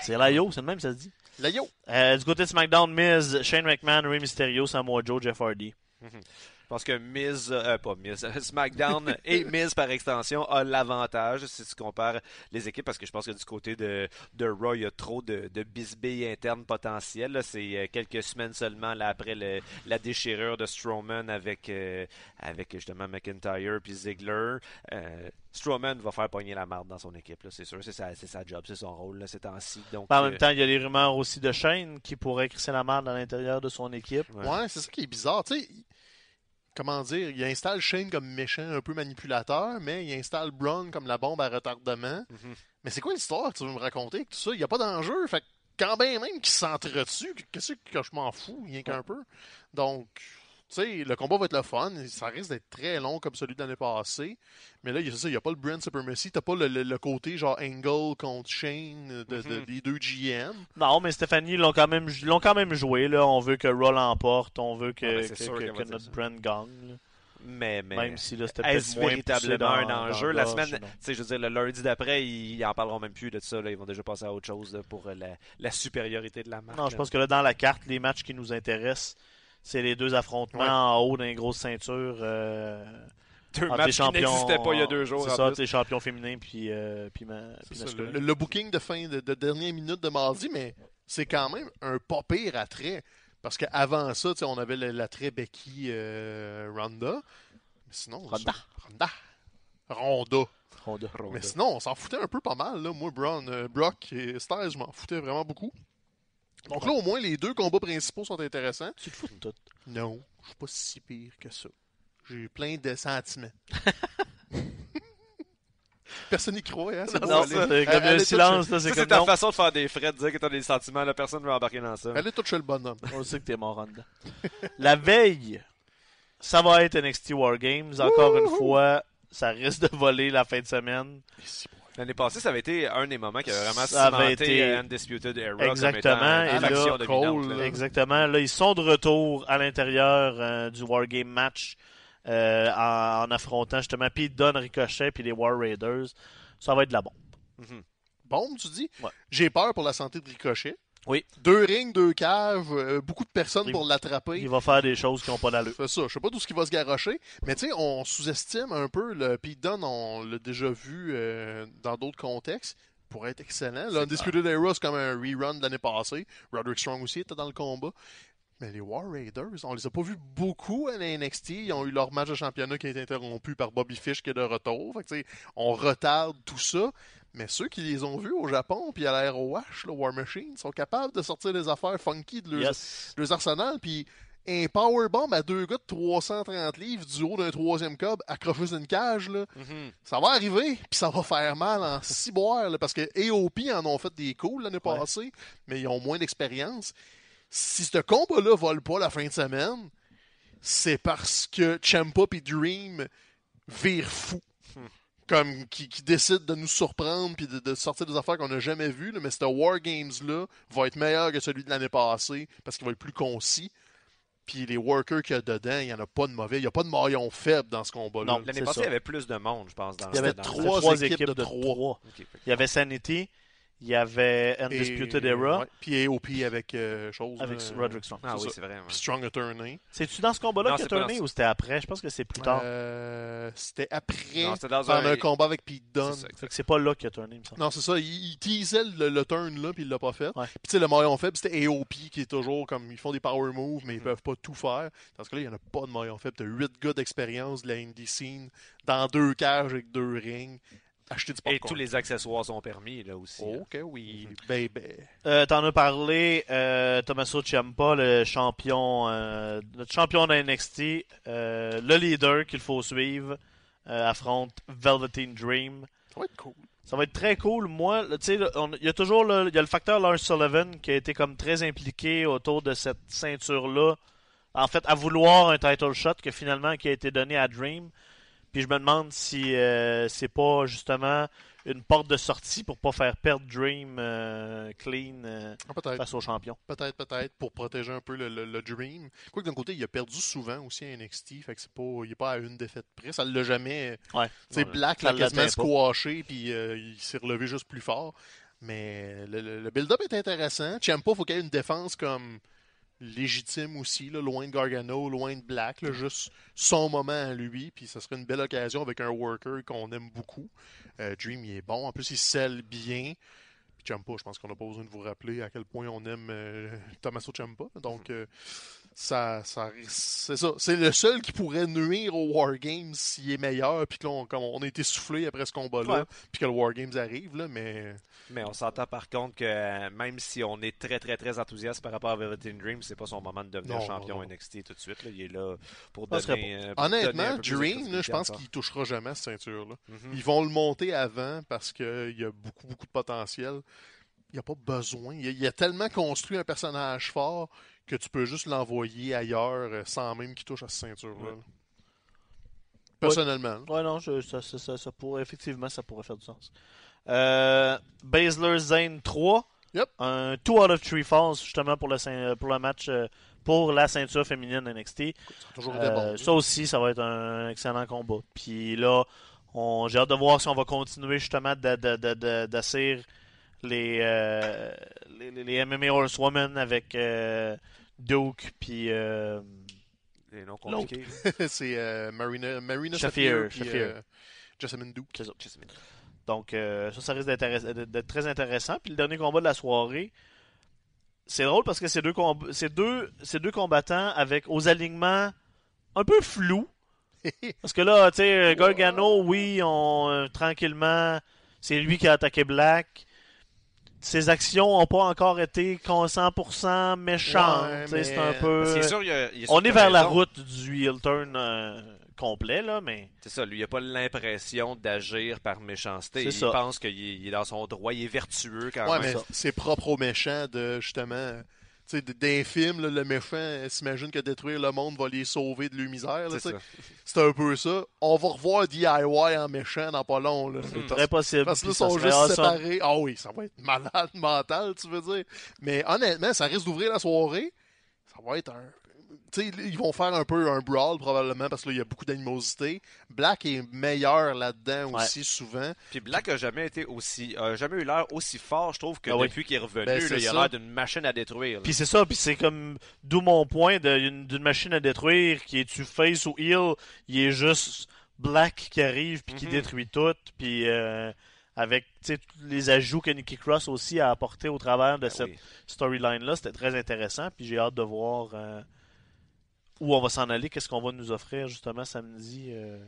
C'est Lio, c'est le même, ça se dit. Layo! Euh, du côté de SmackDown, Miz, Shane McMahon, Rey Mysterio, Samoa Joe, Jeff Hardy. Je pense que Miz, euh, pas Miz, SmackDown et Miz par extension a l'avantage si tu compares les équipes parce que je pense que du côté de, de Raw, il y a trop de, de bisbilles internes potentielles. là. C'est euh, quelques semaines seulement là, après le- la déchirure de Strowman avec, euh, avec justement McIntyre puis Ziggler. Euh, Strowman va faire pogner la marde dans son équipe, là, c'est sûr. C'est sa, c'est sa job, c'est son rôle là, ces temps-ci. Donc, En euh, même temps, il y a les rumeurs aussi de Shane qui pourrait crisser la marde à l'intérieur de son équipe. ouais. Ouais, c'est ça qui est bizarre. Tu sais, comment dire, il installe Shane comme méchant, un peu manipulateur, mais il installe Braun comme la bombe à retardement. Mhm. Mais c'est quoi l'histoire que tu veux me raconter tout ça? Il n'y a pas d'enjeu. Fait quand bien même qu'ils s'entretuent, qu'est-ce que je m'en fous, rien qu'un peu? Donc, sais, le combat va être le fun. Ça risque d'être très long comme celui de l'année passée. Mais là, il y a ça, il n'y a pas le brand supremacy. T'as pas le, le- le côté genre Angle contre Shane de, de- Mhm. des deux GM. Non, mais Stéphanie, ils l'ont quand même, ils l'ont quand même joué. Là. On veut que Raw l'emporte. On veut que, notre ça. brand gagne. Mais, mais Même si là, c'était est-ce peut-être moins véritablement dans- un enjeu? La semaine, non. tu sais, je veux dire, le lundi d'après, ils, ils en parleront même plus de ça. Là. Ils vont déjà passer à autre chose là, pour euh, la, la supériorité de la marque. Non, je pense que là, dans la carte, les matchs qui nous intéressent, c'est les deux affrontements Ouais. en haut d'une grosse ceinture. Euh, deux matchs les qui champions. n'existaient pas il y a deux jours. C'est ça, les champions féminins puis, euh, puis, ma, C'est puis ça, masculins. le, booking de fin de, de dernière minute de mardi, mais c'est quand même un pas pire attrait. Parce qu'avant ça, tu sais, on avait le- l'attrait Becky euh, Ronda. Mais sinon. Ronda. Ronda. Ronda. Ronda. Mais sinon, on s'en foutait un peu pas mal. Là. Moi, Braun, euh, Brock et Styles, je m'en foutais vraiment beaucoup. Donc là, au moins, les deux combats principaux sont intéressants. Tu te fous de tout. Non, je suis pas si pire que ça. J'ai plein de sentiments. Personne n'y croit, hein? Non, elle est- c'est comme le silence, là, Ça, c'est c'est comme ta non. façon de faire des frais, de dire que t'as des sentiments. Là, personne ne veut embarquer dans ça. Elle est toute chez le bonhomme. On sait que t'es mort en dedans. La veille, ça va être NXT War Games. Encore une fois, ça risque de voler la fin de semaine. L'année passée, ça avait été un des moments qui avait vraiment Ça avait cimenté été- euh, Undisputed Era Exactement, comme étant et là. Cole, là. Exactement. Là, ils sont de retour à l'intérieur euh, du War Game match euh, en, en affrontant justement Pete Dunne, Ricochet puis les War Raiders. Ça va être de la bombe. Mhm. Bombe, tu dis? Ouais. J'ai peur pour la santé de Ricochet. Oui. Deux rings, deux caves, euh, beaucoup de personnes Il- pour l'attraper. Il va faire des choses qui n'ont pas d'allure. C'est ça. Je sais pas d'où ce qui va se garrocher. Mais tu sais, on sous-estime un peu le Pete Dunne. On l'a déjà vu euh, dans d'autres contextes. Pour être excellent. Là, Undisputed Era, c'est comme un rerun de l'année passée. Roderick Strong aussi était dans le combat. Mais les War Raiders, on les a pas vus beaucoup à la NXT. Ils ont eu leur match de championnat qui a été interrompu par Bobby Fish qui est de retour. Fait que, on retarde tout ça. Mais ceux qui les ont vus au Japon puis à la ROH, là, War Machine, sont capables de sortir des affaires funky de leurs Yes. leurs arsenals, puis un powerbomb à deux gars de 330 livres du haut d'un troisième cob accroché sur une cage, là, Mhm. ça va arriver, puis ça va faire mal en ciboire, là, parce que AOP en ont fait des coups l'année Ouais. passée, mais ils ont moins d'expérience. Si ce combat-là vole pas la fin de semaine, c'est parce que Champa et Dream virent fou. Comme qui, qui décident de nous surprendre puis de, de sortir des affaires qu'on n'a jamais vues. là, mais ce War Games-là va être meilleur que celui de l'année passée parce qu'il va être plus concis. Puis les workers qu'il y a dedans, il n'y en a pas de mauvais. Il n'y a pas de maillon faible dans ce combat-là. Non, L'année passée, ça. il y avait plus de monde, je pense. Dans Il y avait trois équipes équipes, de de trois. Il y avait Sanity, il y avait Undisputed Et- Era ouais, Puis AOP avec euh, chose. avec euh, Roderick Strong. Ah oui, c'est vrai. ouais. Strong Attorney. C'est-tu dans ce combat-là qu'il a tourné ou c'était après? Je pense que c'est plus tard. Euh, C'était après. Non, c'était dans un- un combat avec Pete Dunne. C'est ça, Fait que c'est pas là qu'il a tourné, il me semble. Non, c'est ça. Il, il teasait le, le turn là, puis il l'a pas fait. Ouais. Puis tu sais, le maillon faible, c'était AOP qui est toujours comme. Ils font des power moves, mais ils Mhm. peuvent pas tout faire. Dans ce cas-là, il n'y en a pas de maillon faible. T'as 8 gars d'expérience de la indie scene dans deux cages avec deux rings. Acheter du Et tous les accessoires sont permis, là aussi. hein. Ok, oui. Baby. Euh, T'en as parlé, euh, Tommaso Ciampa, le champion, euh, notre champion de NXT, euh, le leader qu'il faut suivre, euh, affronte Velveteen Dream. Ça va être cool. Ça va être très cool. Moi, tu sais, il y a toujours le, il y a le facteur Lars Sullivan qui a été comme très impliqué autour de cette ceinture-là. En fait, à vouloir un title shot que finalement qui a été donné à Dream. Puis je me demande si euh, c'est pas justement une porte de sortie pour pas faire perdre Dream euh, clean euh, Ah, face au champion. Peut-être, peut-être, pour protéger un peu le, le- le Dream. Quoique d'un côté, il a perdu souvent aussi à NXT, fait que c'est pas, il est pas à une défaite près. Ça l'a jamais. Ouais. Ouais. Black l'a quasiment squashé, puis euh, il s'est relevé juste plus fort. Mais le build-up est intéressant. Ciampa, faut qu'il y ait une défense comme légitime aussi, là, loin de Gargano, loin de Black, là, juste son moment à lui, puis ça serait une belle occasion avec un worker qu'on aime beaucoup. Euh, Dream, il est bon. En plus, il scelle bien. Puis Ciampa, je pense qu'on n'a pas besoin de vous rappeler à quel point on aime euh, Tommaso Ciampa. Donc, euh, ça, ça c'est ça. C'est le seul qui pourrait nuire au Wargames s'il est meilleur, puis que là, on, comme on a été soufflé après ce combat-là, puis que le Wargames arrive, là, mais... Mais on s'entend par contre que euh, même si on est très très très enthousiaste par rapport à Velveteen Dream, c'est pas son moment de devenir Non, champion non. NXT tout de suite. là. Il est là pour Ça serait donner. euh, pour donner un Honnêtement, Dream, je pense qu'il touchera jamais cette ceinture-là. Mhm. Ils vont le monter avant parce qu'il y a beaucoup, beaucoup de potentiel. Il n'y a pas besoin. Il a, il y a tellement construit un personnage fort que tu peux juste l'envoyer ailleurs euh, sans même qu'il touche à cette ceinture-là. Ouais. Personnellement. Ouais, non, je- ça, ça, ça, ça pourrait, effectivement, ça pourrait faire du sens. Euh, Baszler Zane 3. Yep. Un 2 out of 3 falls, justement, pour le, ceint- pour le match, euh, pour la ceinture féminine NXT. Toujours Euh, bon. ça aussi, ça va être un excellent combat. Puis là, j'ai hâte de voir si on va continuer justement de, les, euh, les, les- MMA Horsewomen avec euh, Duke puis euh, Les noms compliqués. c'est euh, Marina, Marina Shafir, euh, Jessamine Duke. c'est ça. Donc euh, ça, ça risque d'être, très intéressant. Puis le dernier combat de la soirée, c'est drôle parce que c'est deux, comb- c'est deux, c'est deux combattants avec aux alignements un peu flous. Parce que là, tu sais, Gargano, oui, on, euh, tranquillement, c'est lui qui a attaqué Black. Ses actions n'ont pas encore été con- 100% méchantes. Ouais, C'est un peu. C'est sûr, il y a- il y a on est vers la route du heel turn euh, complet, là, mais. C'est ça, lui, il a pas l'impression d'agir par méchanceté. C'est Il ça. pense qu'il est, dans son droit, il est vertueux quand Ouais, même. mais c'est propre aux méchants de justement. D'un film, là, le méchant euh, s'imagine que détruire le monde va les sauver de leur misère. là, C'est un peu ça. On va revoir DIY en méchant dans pas long. Là. C'est Parce- très possible. Parce que là, ils sont juste awesome. séparés. Ah oui, ça va être malade mental, tu veux dire. Mais honnêtement, ça risque d'ouvrir la soirée. Ça va être un. Tu ils vont faire un peu un brawl probablement parce que là, il y a beaucoup d'animosité. Black est meilleur là-dedans Ouais. aussi souvent. Puis Black a jamais été aussi, a jamais eu l'air aussi fort, je trouve, que Ah oui. depuis qu'il est revenu, Ben, là, il a l'air d'une machine à détruire. là. Puis c'est ça, puis c'est comme d'où mon point d'une machine à détruire qui est-tu face ou heel, il est juste Black qui arrive puis qui Mhm. détruit tout, puis euh, avec tu tous les ajouts que Nikki Cross aussi a apporté au travers de Ben cette oui. storyline là, c'était très intéressant, puis j'ai hâte de voir euh, où on va s'en aller, qu'est-ce qu'on va nous offrir justement samedi. euh?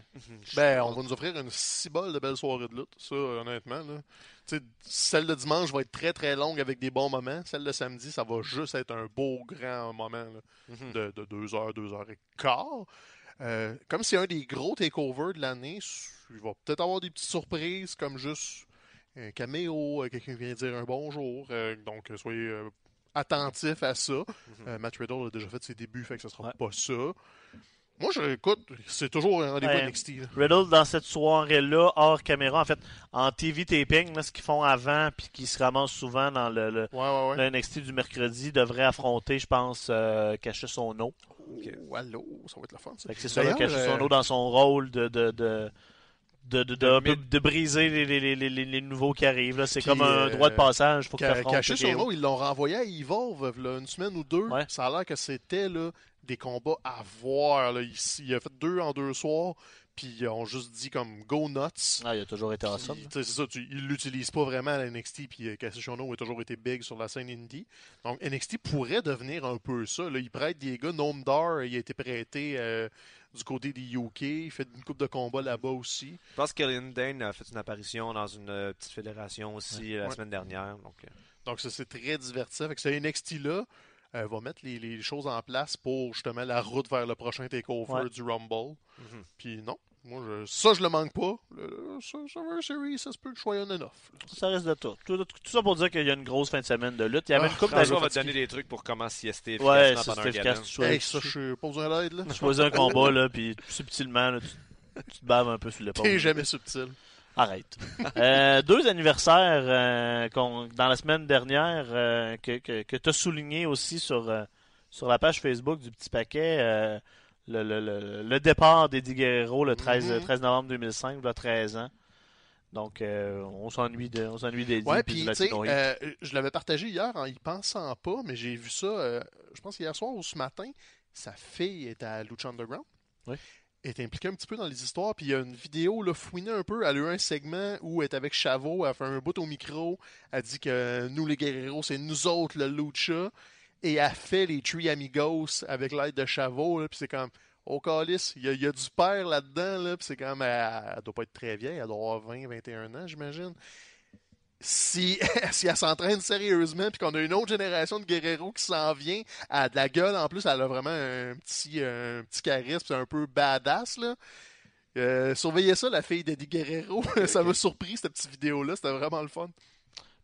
Ben, on va nous offrir une cibole de belles soirées de lutte, ça, honnêtement. Là. Tu sais, celle de dimanche va être très très longue avec des bons moments. Celle de samedi, ça va juste être un beau grand moment là, Mhm. de, de deux heures, deux heures et quart. Euh, comme c'est un des gros takeovers de l'année, il va peut-être avoir des petites surprises comme juste un caméo, euh, quelqu'un vient dire un bonjour. euh, donc, euh, soyez euh, attentifs à ça. Euh, Matt Riddle a déjà fait ses débuts, fait que ce sera Ouais. pas ça. Moi, je écoute, c'est toujours un rendez-vous. NXT. là. Riddle dans cette soirée-là, hors caméra, en fait, en TV taping, là, ce qu'ils font avant, puis qui se ramassent souvent dans le, le- Ouais, ouais, ouais. le NXT du mercredi, devrait affronter, je pense, euh, Cacher son eau. Oh, allô, ça va être le fun. C'est ça, là, Cacher son eau dans son rôle de, de, de, de, de, de, De un peu mid- de briser les, les, les, les, les nouveaux qui arrivent. là. C'est comme un euh, droit de passage. faut que Ca- Caché nom, ils l'ont renvoyé à Evolve là, une semaine ou deux. Ouais. Ça a l'air que c'était là, des combats à voir. Là, ici. Il a fait deux en deux soirs, puis ils ont juste dit comme go nuts. Ah, il a toujours été awesome. c'est ça, tu, ils l'utilisent pas vraiment à NXT, puis euh, Cassius Ohno a toujours été big sur la scène indie. Donc NXT pourrait devenir un peu ça. Là. Il prête des gars, Noam Dar, il a été prêté euh, du côté des UK, il fait une coupe de combat là-bas aussi. Je pense qu'Ellen Dane a fait une apparition dans une euh, petite fédération aussi la Ouais. semaine dernière. Donc, euh, Donc ça c'est très divertissant. Fait que ce NXT-là euh, va mettre les, les choses en place pour justement la route vers le prochain takeover Ouais. du Rumble. Mhm. Puis non, moi je, ça je le manque pas. Le, le- ça, Survivor Series, ça se peut que je sois off. là. Ça reste de tout. Tout, tout ça pour dire qu'il y a une grosse fin de semaine de lutte. Il y avait Ah, une coupe François va te donner des trucs pour comment siester Ouais, efficacement ça pendant un efficace. Tu choisis, Hey, ça je suis pas besoin d'aide tu choisis un combat, là, puis subtilement, là, tu, tu te baves un peu sur l'épaule. T'es jamais subtil. Arrête. Euh, deux anniversaires euh, qu'on- dans la semaine dernière euh, que, que, que tu as souligné aussi sur, euh, sur la page Facebook du Petit Paquet. Le, le, le, le départ d'Eddie Guerrero le 13, Mhm. 13 novembre 2005, il a 13 ans. Donc, euh, on s'ennuie de, on s'ennuie d'Eddie Ouais, puis euh, je l'avais partagé hier en y pensant pas, mais j'ai vu ça, euh, je pense hier soir ou ce matin, sa fille est à Lucha Underground. Ouais. Elle est impliquée un petit peu dans les histoires, puis il y a une vidéo là, fouinée un peu. Elle a eu un segment où elle est avec Chavo, elle fait un bout au micro, elle dit que nous les guerreros, c'est nous autres le Lucha. Et elle fait les Three Amigos avec l'aide de Chavot, puis c'est comme, oh calice, il y, a- a du père là-dedans, là, puis c'est comme, elle, elle doit pas être très vieille, elle doit avoir 20, 21 ans, j'imagine. Si, si elle s'entraîne sérieusement, puis qu'on a une autre génération de Guerrero qui s'en vient, elle a de la gueule, en plus, elle a vraiment un petit, un petit charisme, c'est un peu badass, là. Euh, surveillez ça, la fille d'Eddie Guerrero. ça m'a surpris, cette petite vidéo-là. C'était vraiment le fun.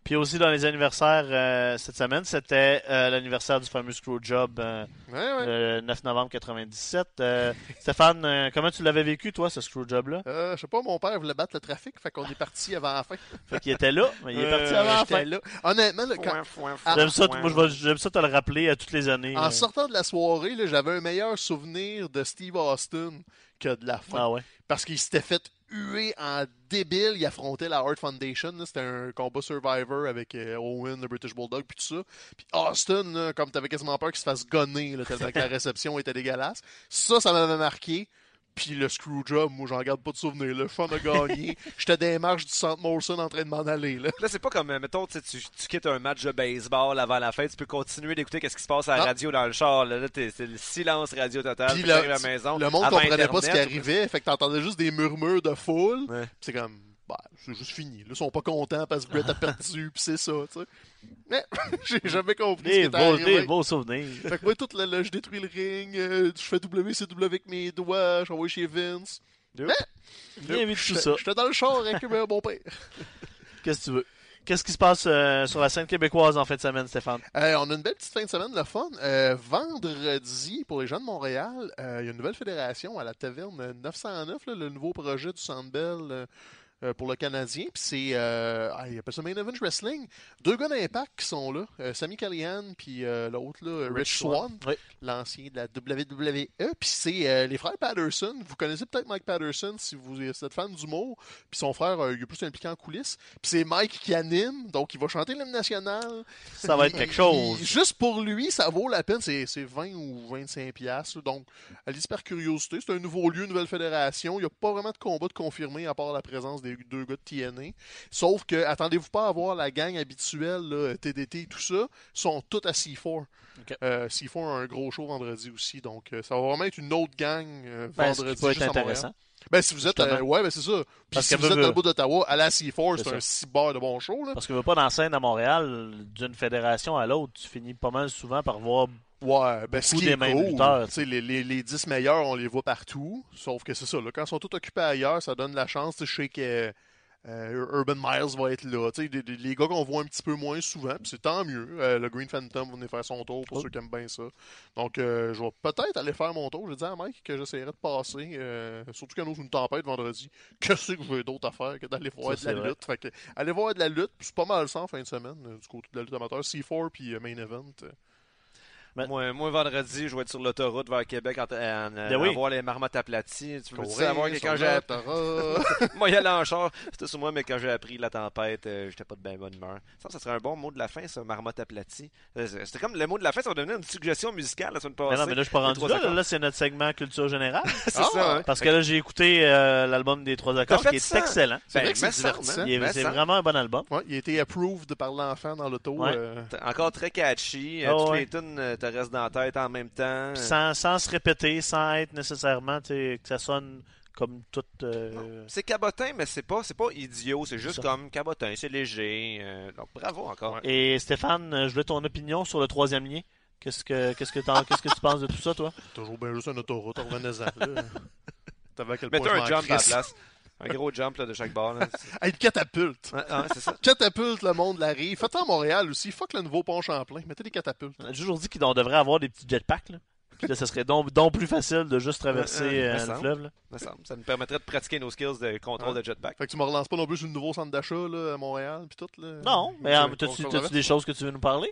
Puis aussi dans les anniversaires euh, cette semaine, c'était euh, l'anniversaire du fameux Screwjob euh, Ouais, ouais. le 9 novembre 97. Euh, Stéphane, euh, comment tu l'avais vécu toi ce Screwjob-là Euh, je sais pas, mon père voulait battre le trafic, fait qu'on est parti avant la fin. Fait qu'il était là, mais il est Euh, parti avant la fin. là. Honnêtement, là, quand- Ah, J'aime ça, moi, j'aime ça te le rappeler à toutes les années. en euh. sortant de la soirée, là, j'avais un meilleur souvenir de Steve Austin que de la fin. Ah ouais. Parce qu'il s'était fait huer en débile. Il affrontait la Hart Foundation. C'était un combat Survivor avec euh, Owen, le British Bulldog, puis tout ça. Puis Austin, là, comme t'avais quasiment peur qu'il se fasse gonner, là, tellement que la réception était dégueulasse. Ça, ça m'avait marqué. Puis le Screwjob, moi, j'en garde pas de souvenir. Le fun a gagné. J'étais dans les marches du Centre Molson en train de m'en aller. Là. Là, c'est pas comme, euh, mettons, tu, tu, quittes un match de baseball avant la fin, tu peux continuer d'écouter qu'est-ce qui se passe à la Non. radio dans le char. Là, Là, c'est le silence radio total. Puis Puis t'arrives à la maison. le monde comprenait pas ce qui arrivait. Fait que t'entendais juste des murmures de foule. Ouais. C'est comme, bah, c'est juste fini. Là, ils sont pas contents parce que Brett a perdu, puis c'est ça, tu sais. Mais j'ai jamais compris ce qui Des était beaux, arrivé. des beaux souvenirs. Fait que moi, tout le, le- je détruis le ring, euh, je fais WCW avec mes doigts, j'envoie chez Vince. Bien vu de tout ça. j'étais dans le char avec mon père. Qu'est-ce que tu veux? Qu'est-ce qui se passe euh, sur la scène québécoise en fin de semaine, Stéphane? Euh, on a une belle petite fin de semaine, le fun. Euh, vendredi, pour les gens de Montréal, il y a une nouvelle fédération à la Taverne 909, là, le nouveau projet du Sandbell euh, pour le Canadien. Puis c'est, euh, ah, il appelle ça Main Event Wrestling. Deux gars d'Impact qui sont là, euh, Sammy Callihan, puis euh, l'autre, là, Rich, Rich Swan. Oui. l'ancien de la WWE. Puis c'est euh, les frères Patterson. Vous connaissez peut-être Mike Patterson si vous êtes fan d'humour. Puis son frère, il est plus impliqué en coulisses. Puis c'est Mike qui anime, donc il va chanter l'hymne national. Ça va être quelque chose. Juste pour lui, ça vaut la peine. C'est c'est 20 ou 25 piastres. Donc, allez-y par curiosité. C'est un nouveau lieu, une nouvelle fédération. Il n'y a pas vraiment de combat de confirmé à part la présence des deux gars de TNA. Sauf que, attendez-vous pas à voir la gang habituelle, là, TDT et tout ça, sont tous à C4. Ok. Euh, C4 a un gros show vendredi aussi. Donc, euh, ça va vraiment être une autre gang euh, Ben, vendredi. qui peut être juste à Montréal. intéressant. Ben, si vous êtes. Euh, ouais, ben c'est ça. Puis Parce si que vous veut- êtes dans le bout d'Ottawa, à la C4, C'est ça. un cyber de bon show. Là. Parce que veut pas dans la scène à Montréal, d'une fédération à l'autre, tu finis pas mal souvent par voir. Ouais, ben ce qui des est cool, les, les, les 10 meilleurs, on les voit partout. Sauf que c'est ça, là, quand ils sont tous occupés ailleurs, ça donne la chance. Je sais que euh, Urban Miles va être là. des- les gars qu'on voit un petit peu moins souvent, c'est tant mieux. Euh, le Green Phantom va venir faire son tour pour Oh. ceux qui aiment bien ça. Donc, euh, je vais peut-être aller faire mon tour. J'ai dit à Mike que j'essaierais de passer. euh, surtout y a une tempête vendredi. Qu'est-ce que je veux d'autre à faire que d'aller voir Ça, de la lutte? Fait que, aller voir de la lutte, c'est pas mal ça en fin de semaine, du côté de la lutte amateur. C4 puis Main Event. Euh, Moi, moi, vendredi, je vais être sur l'autoroute vers Québec en, en, en- Ben oui. voir les marmottes aplaties. Tu veux courir savoir que quand j'ai moi y aller en char, c'était sur moi, mais quand j'ai appris la tempête, euh, j'étais pas de bien bonne humeur. Ça, ça serait un bon mot de la fin, ça, marmotte aplatie. Euh, C'était comme le mot de la fin, ça va devenir une suggestion musicale la semaine passée. Mais non, mais là, je suis pas rendu là. Là, c'est notre segment culture générale. c'est Ah! ça, hein? Parce que là, j'ai écouté euh, l'album des trois accords, qui est ça? excellent. C'est Ben, vrai c'est? Il vraiment un bon album. Ouais, il a été approved par l'enfant dans l'auto. Ouais. euh, Encore très catchy. Ah euh, toutes ouais. les tunes euh, te restent dans la tête en même temps. Sans, sans se répéter, sans être nécessairement, tu sais, que ça sonne comme tout. euh, C'est cabotin, mais c'est pas, c'est pas idiot. C'est juste ça. comme cabotin, c'est léger. euh, donc bravo encore. Ouais. Et Stéphane, euh, je veux ton opinion sur le troisième lien. Qu'est-ce que qu'est-ce que, t'en- qu'est-ce que tu penses de tout ça, toi? toujours bien juste un autoroute, revenez-en. T'avais quel point un je m'en jump à la place. Un gros jump là, de chaque barre. Une catapulte. Ouais, ouais, c'est ça. Catapulte, le monde la rive. Faites-en à Montréal aussi. Fuck le nouveau pont Champlain. Mettez des catapultes. On a toujours dit qu'on devrait avoir des petits jetpacks. Là. Puis là, ça serait donc, donc plus facile de juste traverser ouais, euh, me le semble. fleuve. Là. semble. Ça nous permettrait de pratiquer nos skills de contrôle Ouais. de jetpack. Fait que tu me relances pas non plus sur le nouveau centre d'achat là, à Montréal pis tout. Là. Non, mais Euh, euh, t'as-tu traverse? des choses que tu veux nous parler?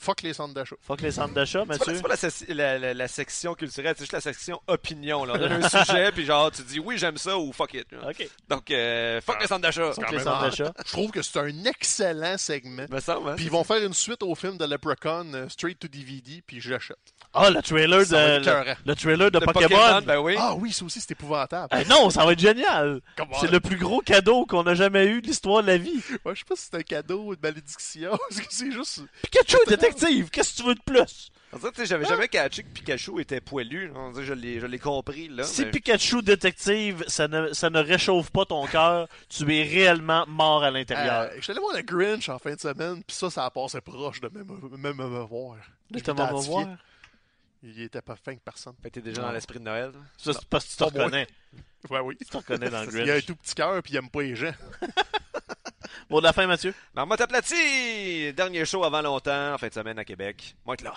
Fuck les centres d'achat. Fuck les centres d'achat, C'est pas, Mathieu. c'est pas la, sec- la- la- la section culturelle, c'est juste la section opinion. Là. On donne un sujet, puis genre, tu dis oui, j'aime ça ou fuck it. là. Ok. Donc, euh, fuck les centres d'achat. Fuck quand les même centres hot. d'achat. Je trouve que c'est un excellent segment. Me semble, hein? Puis ils vont faire une suite au film de Leprechaun, euh, Straight to DVD, puis j'achète. Ah, le trailer de, le, trailer de Le Pokémon. ben oui. Ah oui, ça aussi, c'est épouvantable. Eh non, ça va être génial. C'est le plus gros cadeau qu'on a jamais eu de l'histoire de la vie. Ouais, je sais pas si c'est un cadeau ou une malédiction. Parce que c'est juste. Pikachu était détective, qu'est-ce que tu veux de plus? En fait, j'avais jamais catché que Pikachu était poilu. On dirait, je l'ai, je l'ai compris, là. Si mais- Pikachu détective, ça ne, ça ne réchauffe pas ton cœur, tu es réellement mort à l'intérieur. Euh, je suis allé voir le Grinch en fin de semaine, puis ça, ça a passé proche de même, même me voir. De te voir? Il était pas fin que personne. Fait t'es déjà dans l'esprit de Noël. Ça, c'est parce que tu te moi. reconnais. Ouais, oui. Tu te reconnais dans le Il a un Grinch. tout petit cœur, puis il aime pas les gens. Mot de la fin, Mathieu? Marmotte aplatie! Dernier show avant longtemps, en fin de semaine à Québec. Moi, être là.